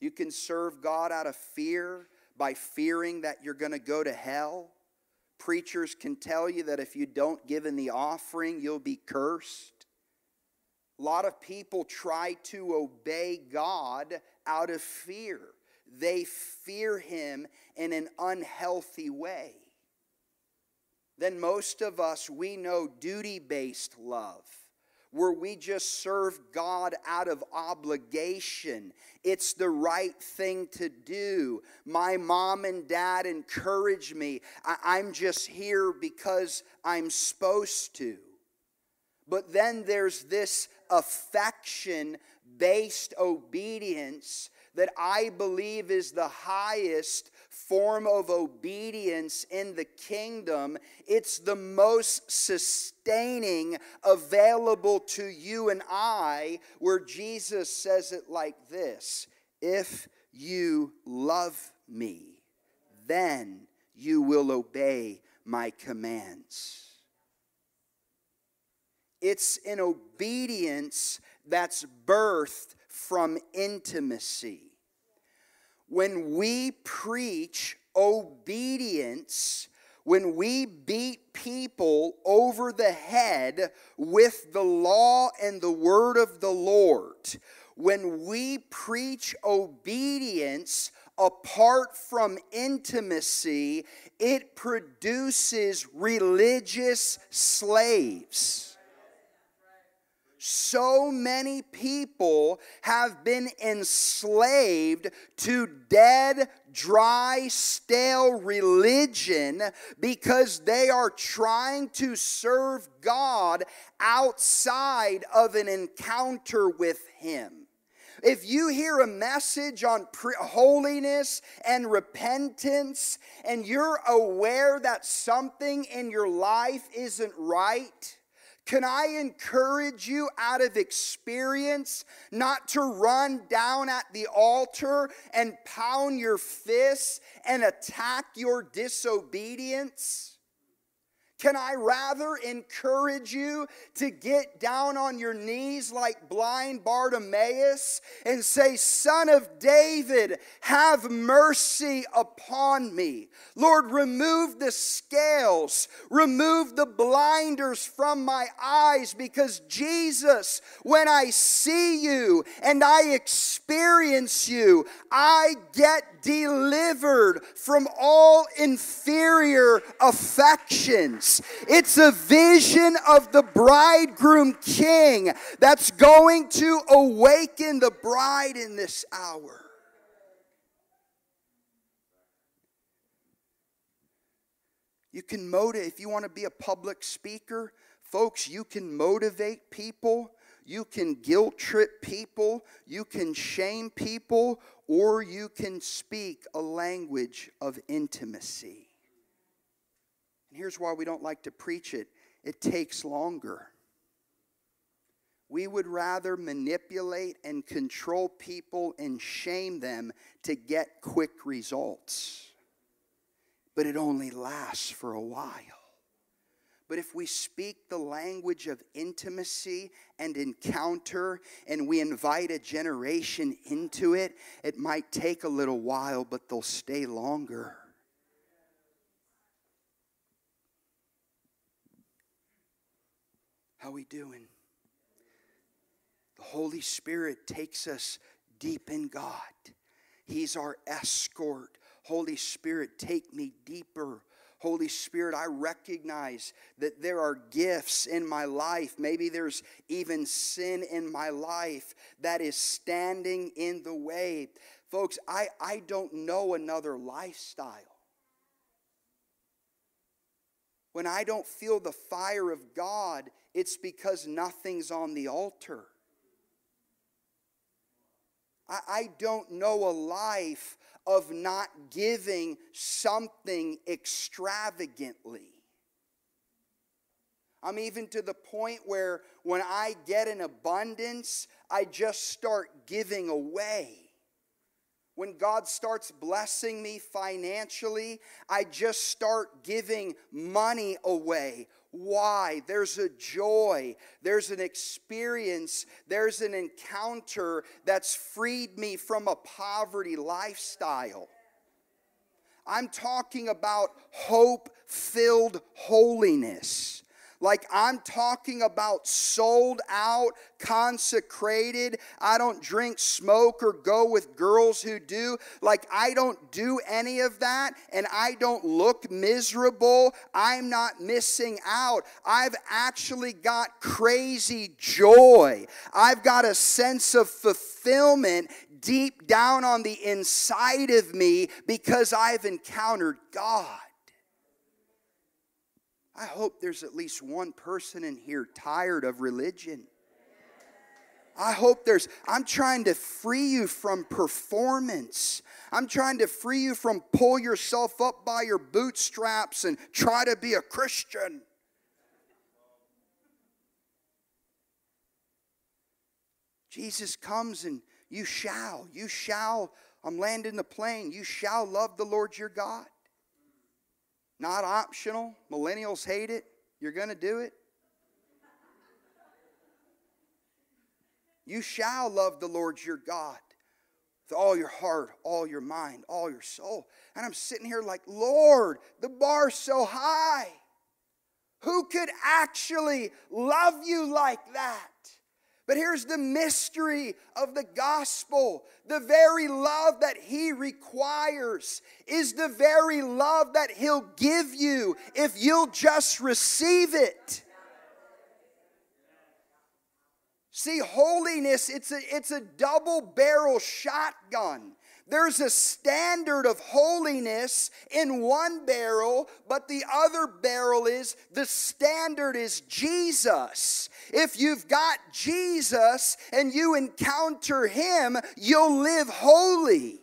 [SPEAKER 2] You can serve God out of fear by fearing that you're going to go to hell. Preachers can tell you that if you don't give in the offering, you'll be cursed. A lot of people try to obey God out of fear. They fear Him in an unhealthy way. Then most of us, we know duty based love where we just serve God out of obligation. It's the right thing to do. My mom and dad encourage me. I- am just here because I'm supposed to. But then there's this affection based obedience that I believe is the highest form of obedience in the kingdom. It's the most sustaining available to you and I, where Jesus says it like this If you love me, then you will obey my commands. It's an obedience that's birthed from intimacy. When we preach obedience, when we beat people over the head with the law and the word of the Lord, when we preach obedience apart from intimacy, it produces religious slaves so many people have been enslaved to dead, dry, stale religion because they are trying to serve God outside of an encounter with Him. If you hear a message on holiness and repentance, and you're aware that something in your life isn't right, can I encourage you out of experience not to run down at the altar and pound your fists and attack your disobedience? Can I rather encourage you to get down on your knees like blind Bartimaeus and say, Son of David, have mercy upon me? Lord, remove the scales, remove the blinders from my eyes, because Jesus, when I see you and I experience you, I get delivered from all inferior affections. It's a vision of the bridegroom king that's going to awaken the bride in this hour. You can motivate, if you want to be a public speaker, folks, you can motivate people, you can guilt trip people, you can shame people, or you can speak a language of intimacy. And here's why we don't like to preach it it takes longer. We would rather manipulate and control people and shame them to get quick results. But it only lasts for a while. But if we speak the language of intimacy and encounter and we invite a generation into it, it might take a little while, but they'll stay longer. How we doing? The Holy Spirit takes us deep in God. He's our escort. Holy Spirit, take me deeper. Holy Spirit, I recognize that there are gifts in my life. Maybe there's even sin in my life that is standing in the way. Folks, I, I don't know another lifestyle when I don't feel the fire of God, it's because nothing's on the altar. I, I don't know a life of not giving something extravagantly. I'm even to the point where when I get an abundance, I just start giving away. When God starts blessing me financially, I just start giving money away. Why? There's a joy, there's an experience, there's an encounter that's freed me from a poverty lifestyle. I'm talking about hope filled holiness. Like I'm talking about sold out, consecrated. I don't drink, smoke, or go with girls who do. Like I don't do any of that and I don't look miserable. I'm not missing out. I've actually got crazy joy. I've got a sense of fulfillment deep down on the inside of me because I've encountered God. I hope there's at least one person in here tired of religion. I hope there's, I'm trying to free you from performance. I'm trying to free you from pull yourself up by your bootstraps and try to be a Christian. Jesus comes and you shall, you shall, I'm landing the plane, you shall love the Lord your God. Not optional. Millennials hate it. You're going to do it. You shall love the Lord your God with all your heart, all your mind, all your soul. And I'm sitting here like, Lord, the bar's so high. Who could actually love you like that? But here's the mystery of the gospel. The very love that he requires is the very love that he'll give you if you'll just receive it. See, holiness, it's a, it's a double barrel shotgun. There's a standard of holiness in one barrel, but the other barrel is the standard is Jesus. If you've got Jesus and you encounter Him, you'll live holy.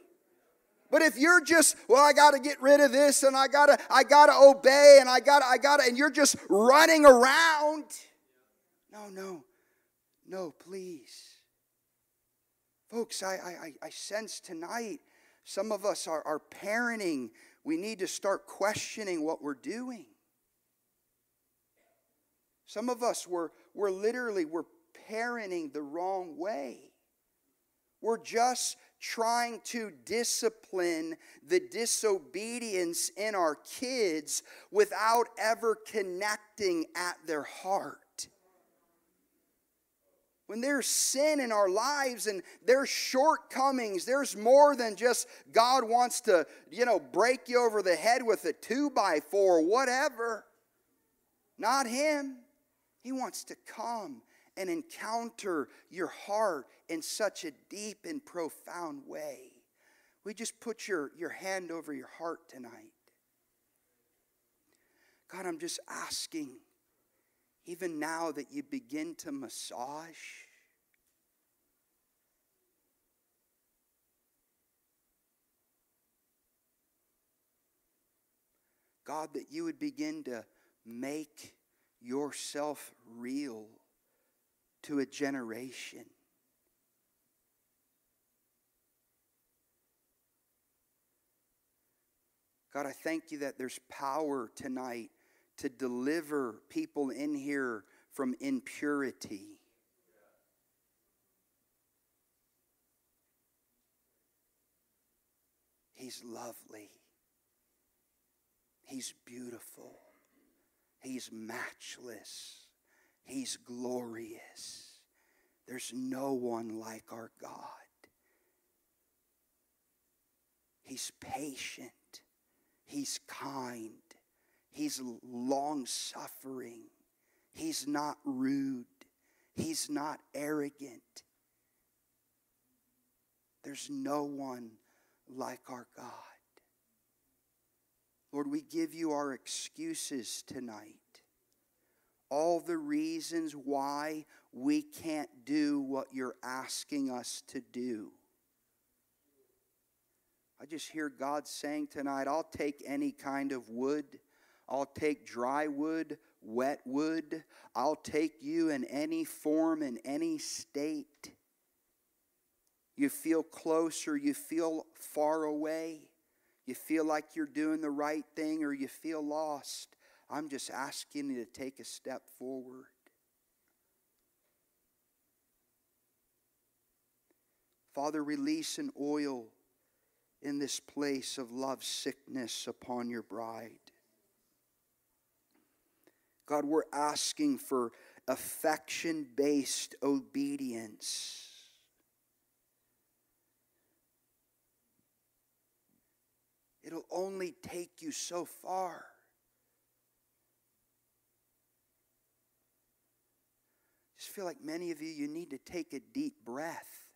[SPEAKER 2] But if you're just, well, I got to get rid of this and I got to I got to obey and I got to I got to and you're just running around. No, no. No, please. Folks, I, I, I sense tonight some of us are, are parenting. We need to start questioning what we're doing. Some of us were, we're literally we're parenting the wrong way. We're just trying to discipline the disobedience in our kids without ever connecting at their heart when there's sin in our lives and there's shortcomings, there's more than just God wants to, you know, break you over the head with a two by four whatever. Not Him. He wants to come and encounter your heart in such a deep and profound way. We just put your, your hand over your heart tonight. God, I'm just asking even now that you begin to massage, God, that you would begin to make yourself real to a generation. God, I thank you that there's power tonight to deliver people in here from impurity. He's lovely. He's beautiful. He's matchless. He's glorious. There's no one like our God. He's patient. He's kind. He's long suffering. He's not rude. He's not arrogant. There's no one like our God. Lord, we give you our excuses tonight. All the reasons why we can't do what you're asking us to do. I just hear God saying tonight, I'll take any kind of wood I'll take dry wood, wet wood. I'll take you in any form, in any state. You feel close or you feel far away. You feel like you're doing the right thing or you feel lost. I'm just asking you to take a step forward. Father, release an oil in this place of love sickness upon your bride. God, we're asking for affection based obedience. It'll only take you so far. just feel like many of you, you need to take a deep breath.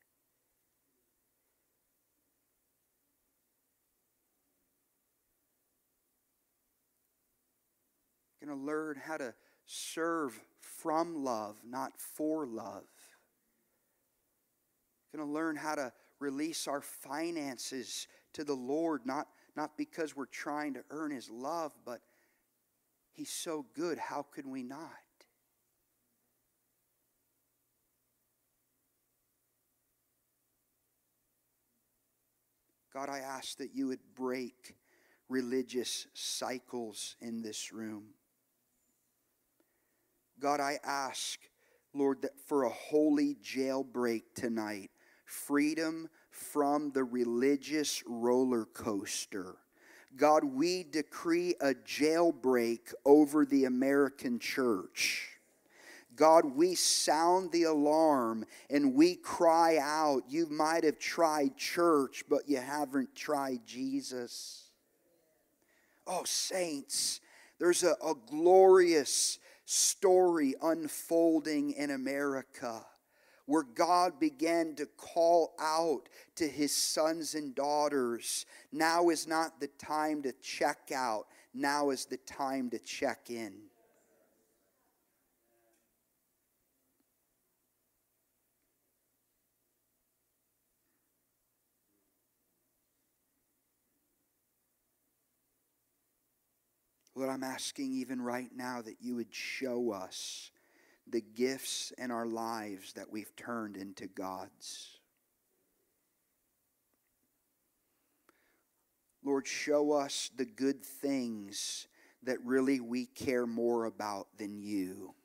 [SPEAKER 2] Going to learn how to serve from love, not for love. Going to learn how to release our finances to the Lord, not, not because we're trying to earn His love, but He's so good, how could we not? God, I ask that you would break religious cycles in this room. God, I ask, Lord, that for a holy jailbreak tonight, freedom from the religious roller coaster. God, we decree a jailbreak over the American church. God, we sound the alarm and we cry out. You might have tried church, but you haven't tried Jesus. Oh, saints, there's a, a glorious story unfolding in America where God began to call out to his sons and daughters. Now is not the time to check out, now is the time to check in. Lord, I'm asking even right now that you would show us the gifts in our lives that we've turned into gods. Lord, show us the good things that really we care more about than you.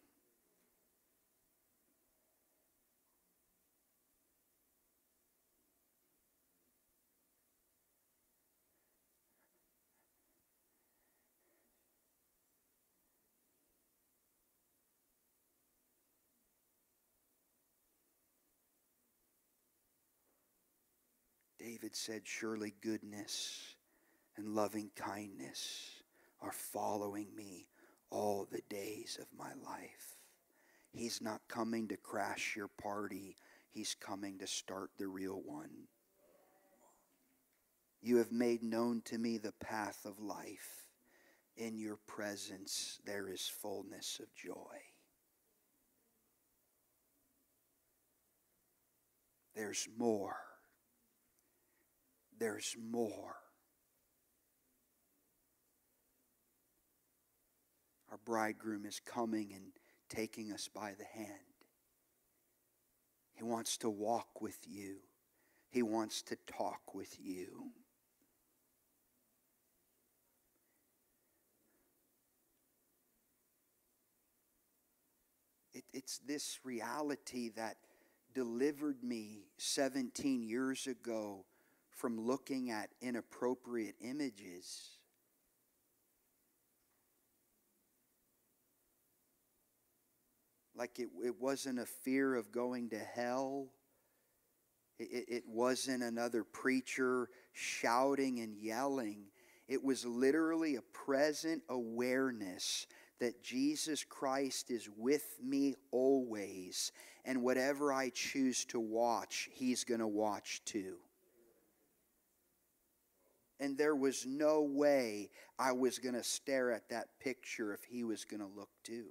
[SPEAKER 2] David said, Surely goodness and loving kindness are following me all the days of my life. He's not coming to crash your party, He's coming to start the real one. You have made known to me the path of life. In your presence there is fullness of joy. There's more there's more. Our bridegroom is coming and taking us by the hand. He wants to walk with you, He wants to talk with you. It, it's this reality that delivered me 17 years ago from looking at inappropriate images. Like it, it wasn't a fear of going to hell. It, it wasn't another preacher shouting and yelling. It was literally a present awareness that Jesus Christ is with me always, and whatever I choose to watch, He's going to watch too and there was no way I was going to stare at that picture if he was going to look too.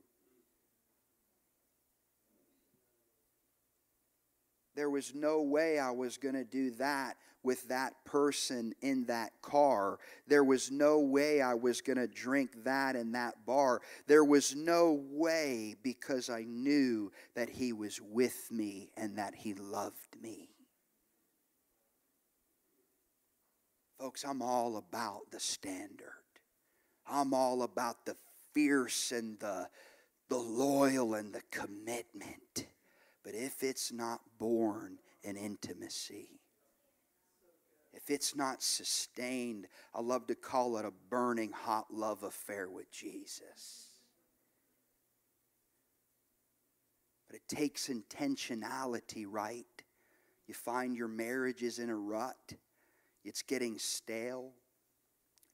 [SPEAKER 2] There was no way I was going to do that with that person in that car. There was no way I was going to drink that in that bar. There was no way because I knew that He was with me and that He loved me. Folks, I'm all about the standard. I'm all about the fierce and the, the loyal and the commitment. But if it's not born in intimacy, if it's not sustained, I love to call it a burning hot love affair with Jesus. But it takes intentionality, right? You find your marriage is in a rut, it's getting stale.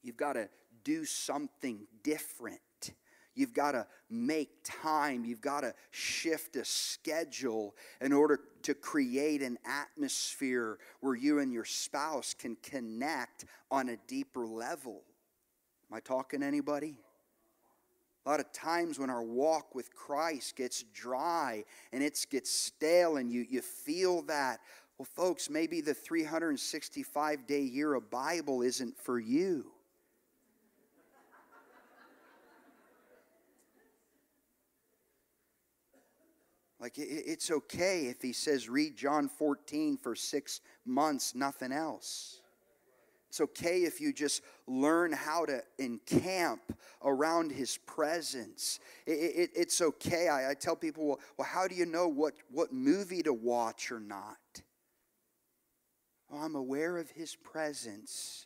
[SPEAKER 2] You've got to do something different. You've got to make time. You've got to shift a schedule in order to create an atmosphere where you and your spouse can connect on a deeper level. Am I talking to anybody? A lot of times when our walk with Christ gets dry and it gets stale and you, you feel that, well, folks, maybe the 365 day year of Bible isn't for you. Like, it's okay if he says, read John 14 for six months, nothing else. It's okay if you just learn how to encamp around his presence. It, it, it's okay. I, I, tell people, well, well, how do you know what, what movie to watch or not? Well, I'm aware of his presence.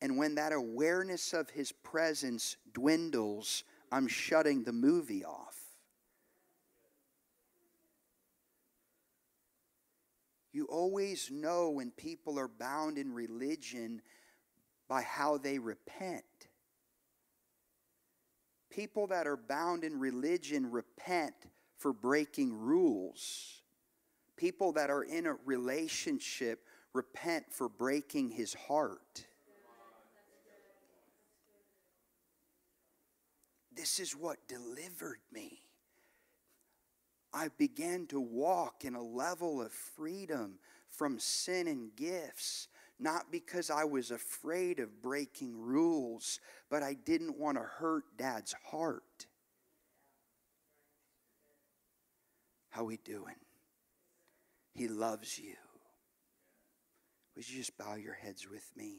[SPEAKER 2] And when that awareness of his presence dwindles, I'm shutting the movie off. You always know when people are bound in religion by how they repent. People that are bound in religion repent for breaking rules. People that are in a relationship repent for breaking his heart. This is what delivered me. I began to walk in a level of freedom from sin and gifts, not because I was afraid of breaking rules, but I didn't want to hurt dad's heart. How we doing? He loves you. Would you just bow your heads with me?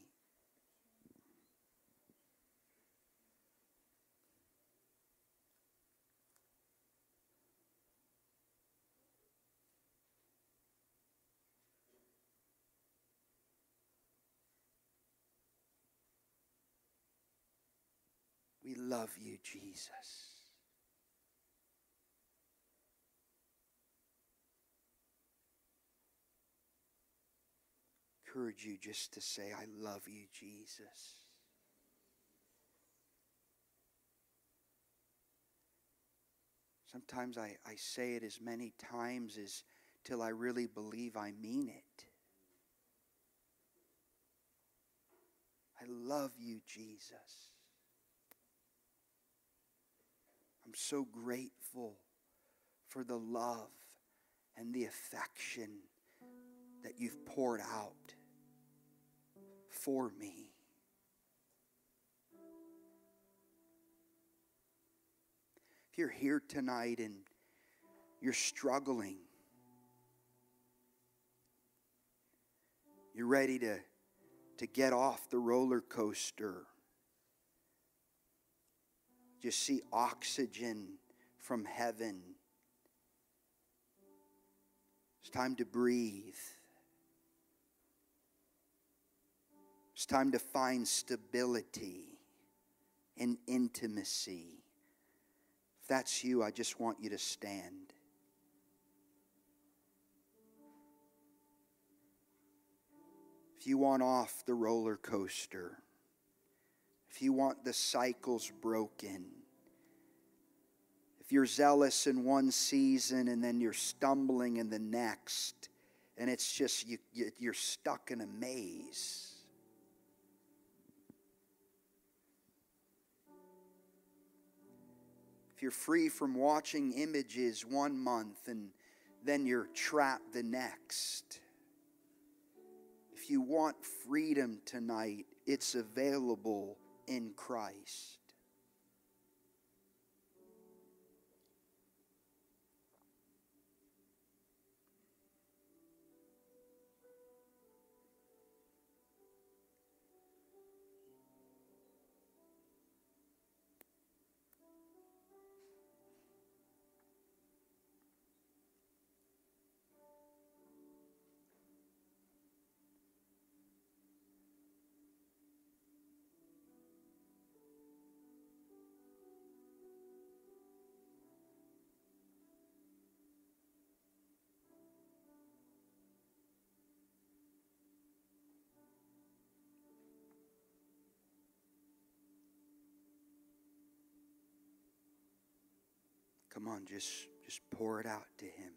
[SPEAKER 2] We love you, Jesus. Encourage you just to say, I love you, Jesus. Sometimes I, I say it as many times as till I really believe I mean it. I love you, Jesus. I'm so grateful for the love and the affection that you've poured out for me. If you're here tonight and you're struggling, you're ready to, to get off the roller coaster just see oxygen from heaven. It's time to breathe. It's time to find stability and intimacy. If that's you, I just want you to stand. If you want off the roller coaster, if you want the cycles broken, if you're zealous in one season and then you're stumbling in the next, and it's just you, you're stuck in a maze. You're free from watching images one month and then you're trapped the next. If you want freedom tonight, it's available in Christ. Come on, just just pour it out to him.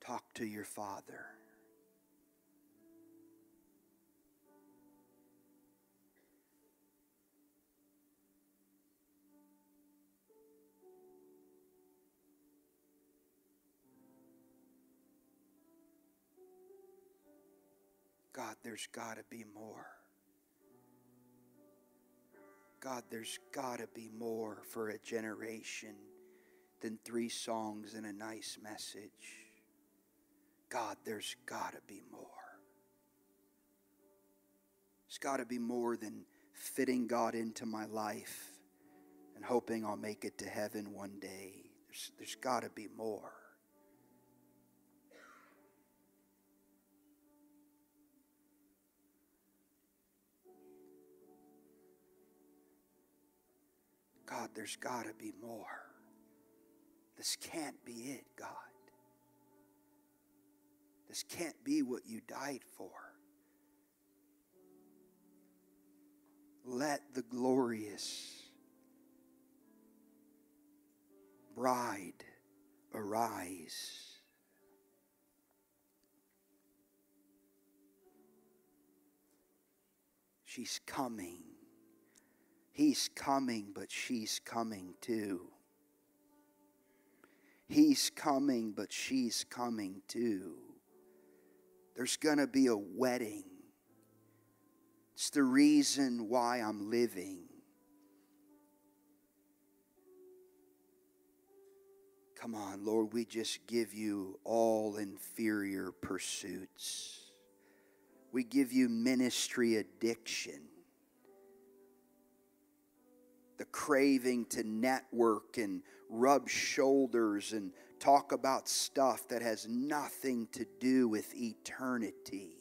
[SPEAKER 2] Talk to your father. God, there's got to be more. God, there's got to be more for a generation than three songs and a nice message. God, there's got to be more. It's got to be more than fitting God into my life and hoping I'll make it to heaven one day. There's, there's got to be more. God, there's got to be more. This can't be it, God. This can't be what you died for. Let the glorious bride arise. She's coming. He's coming, but she's coming too. He's coming, but she's coming too. There's going to be a wedding. It's the reason why I'm living. Come on, Lord, we just give you all inferior pursuits. We give you ministry addiction the craving to network and rub shoulders and talk about stuff that has nothing to do with eternity.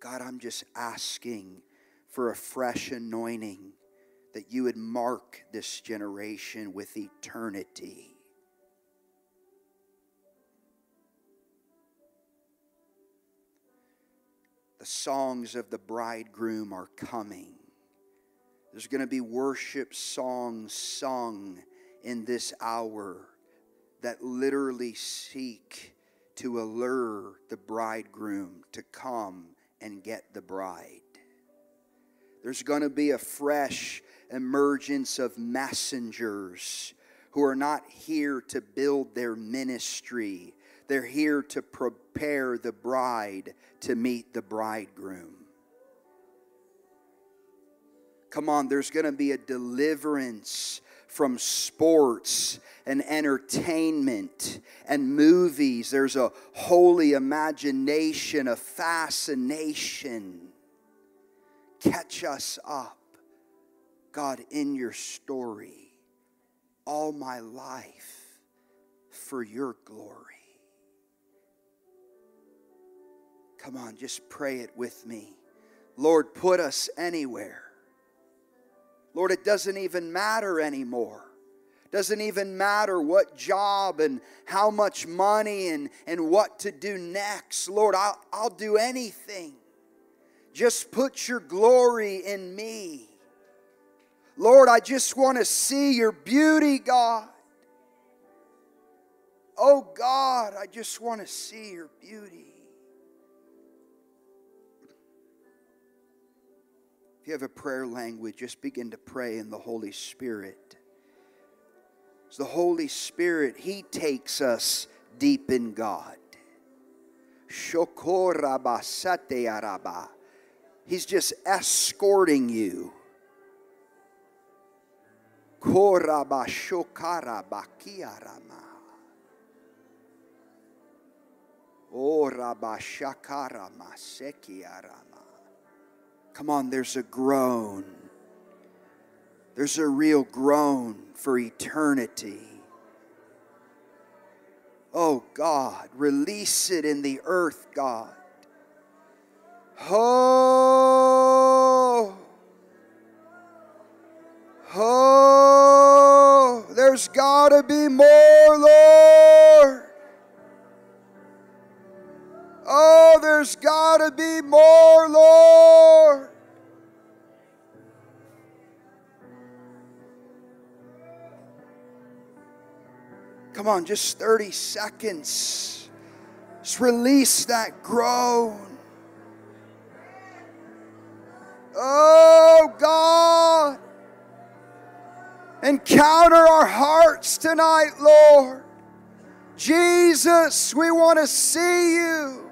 [SPEAKER 2] God, I'm just asking for a fresh anointing that you would mark this generation with eternity. The songs of the bridegroom are coming. There's going to be worship songs sung in this hour that literally seek to allure the bridegroom to come and get the bride. There's going to be a fresh emergence of messengers who are not here to build their ministry, they're here to prepare the bride to meet the bridegroom. Come on, there's going to be a deliverance from sports and entertainment and movies. There's a holy imagination, a fascination. Catch us up, God, in your story all my life for your glory. Come on, just pray it with me. Lord, put us anywhere Lord, it doesn't even matter anymore. Doesn't even matter what job and how much money and, and what to do next. Lord, I'll, I'll do anything. Just put your glory in me. Lord, I just want to see your beauty, God. Oh God, I just want to see your beauty. You have a prayer language, just begin to pray in the Holy Spirit. It's the Holy Spirit, He takes us deep in God. He's just escorting you. Oh, Rabashakara Masekiarama. Come on, there's a groan. There's a real groan for eternity. Oh God, release it in the earth, God. Oh, oh, there's got to be more, Lord. Oh, there's got to be more, Lord. Come on, just 30 seconds. Just release that groan. Oh God. Encounter our hearts tonight, Lord. Jesus, we want to see you.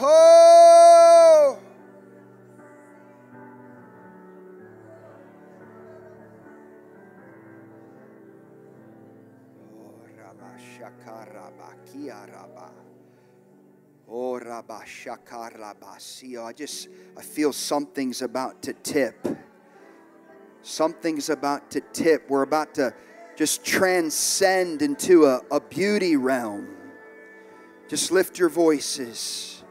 [SPEAKER 2] Oh. Oh, oh, I just I feel something's about to tip. Something's about to tip. We're about to just transcend into a, a beauty realm. Just lift your voices.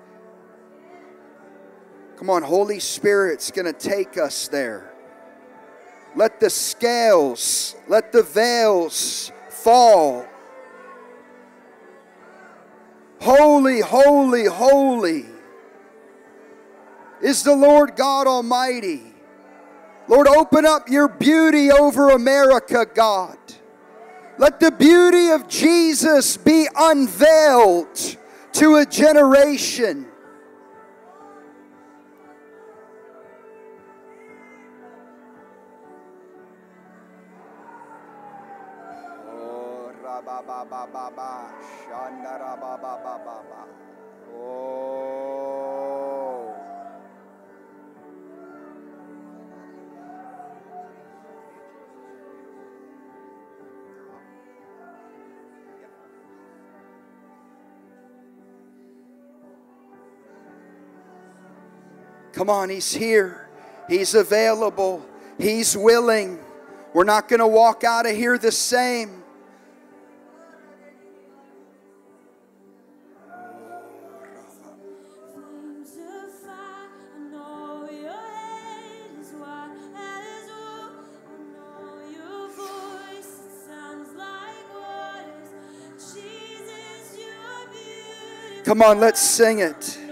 [SPEAKER 2] Come on, Holy Spirit's going to take us there. Let the scales, let the veils fall. Holy, holy, holy is the Lord God Almighty. Lord, open up your beauty over America, God. Let the beauty of Jesus be unveiled to a generation. Ba ba ba ba ba ba ba ba ba ba oh Come on, he's here. He's available. He's willing. We're not going to walk out of here the same. Come on, let's sing it.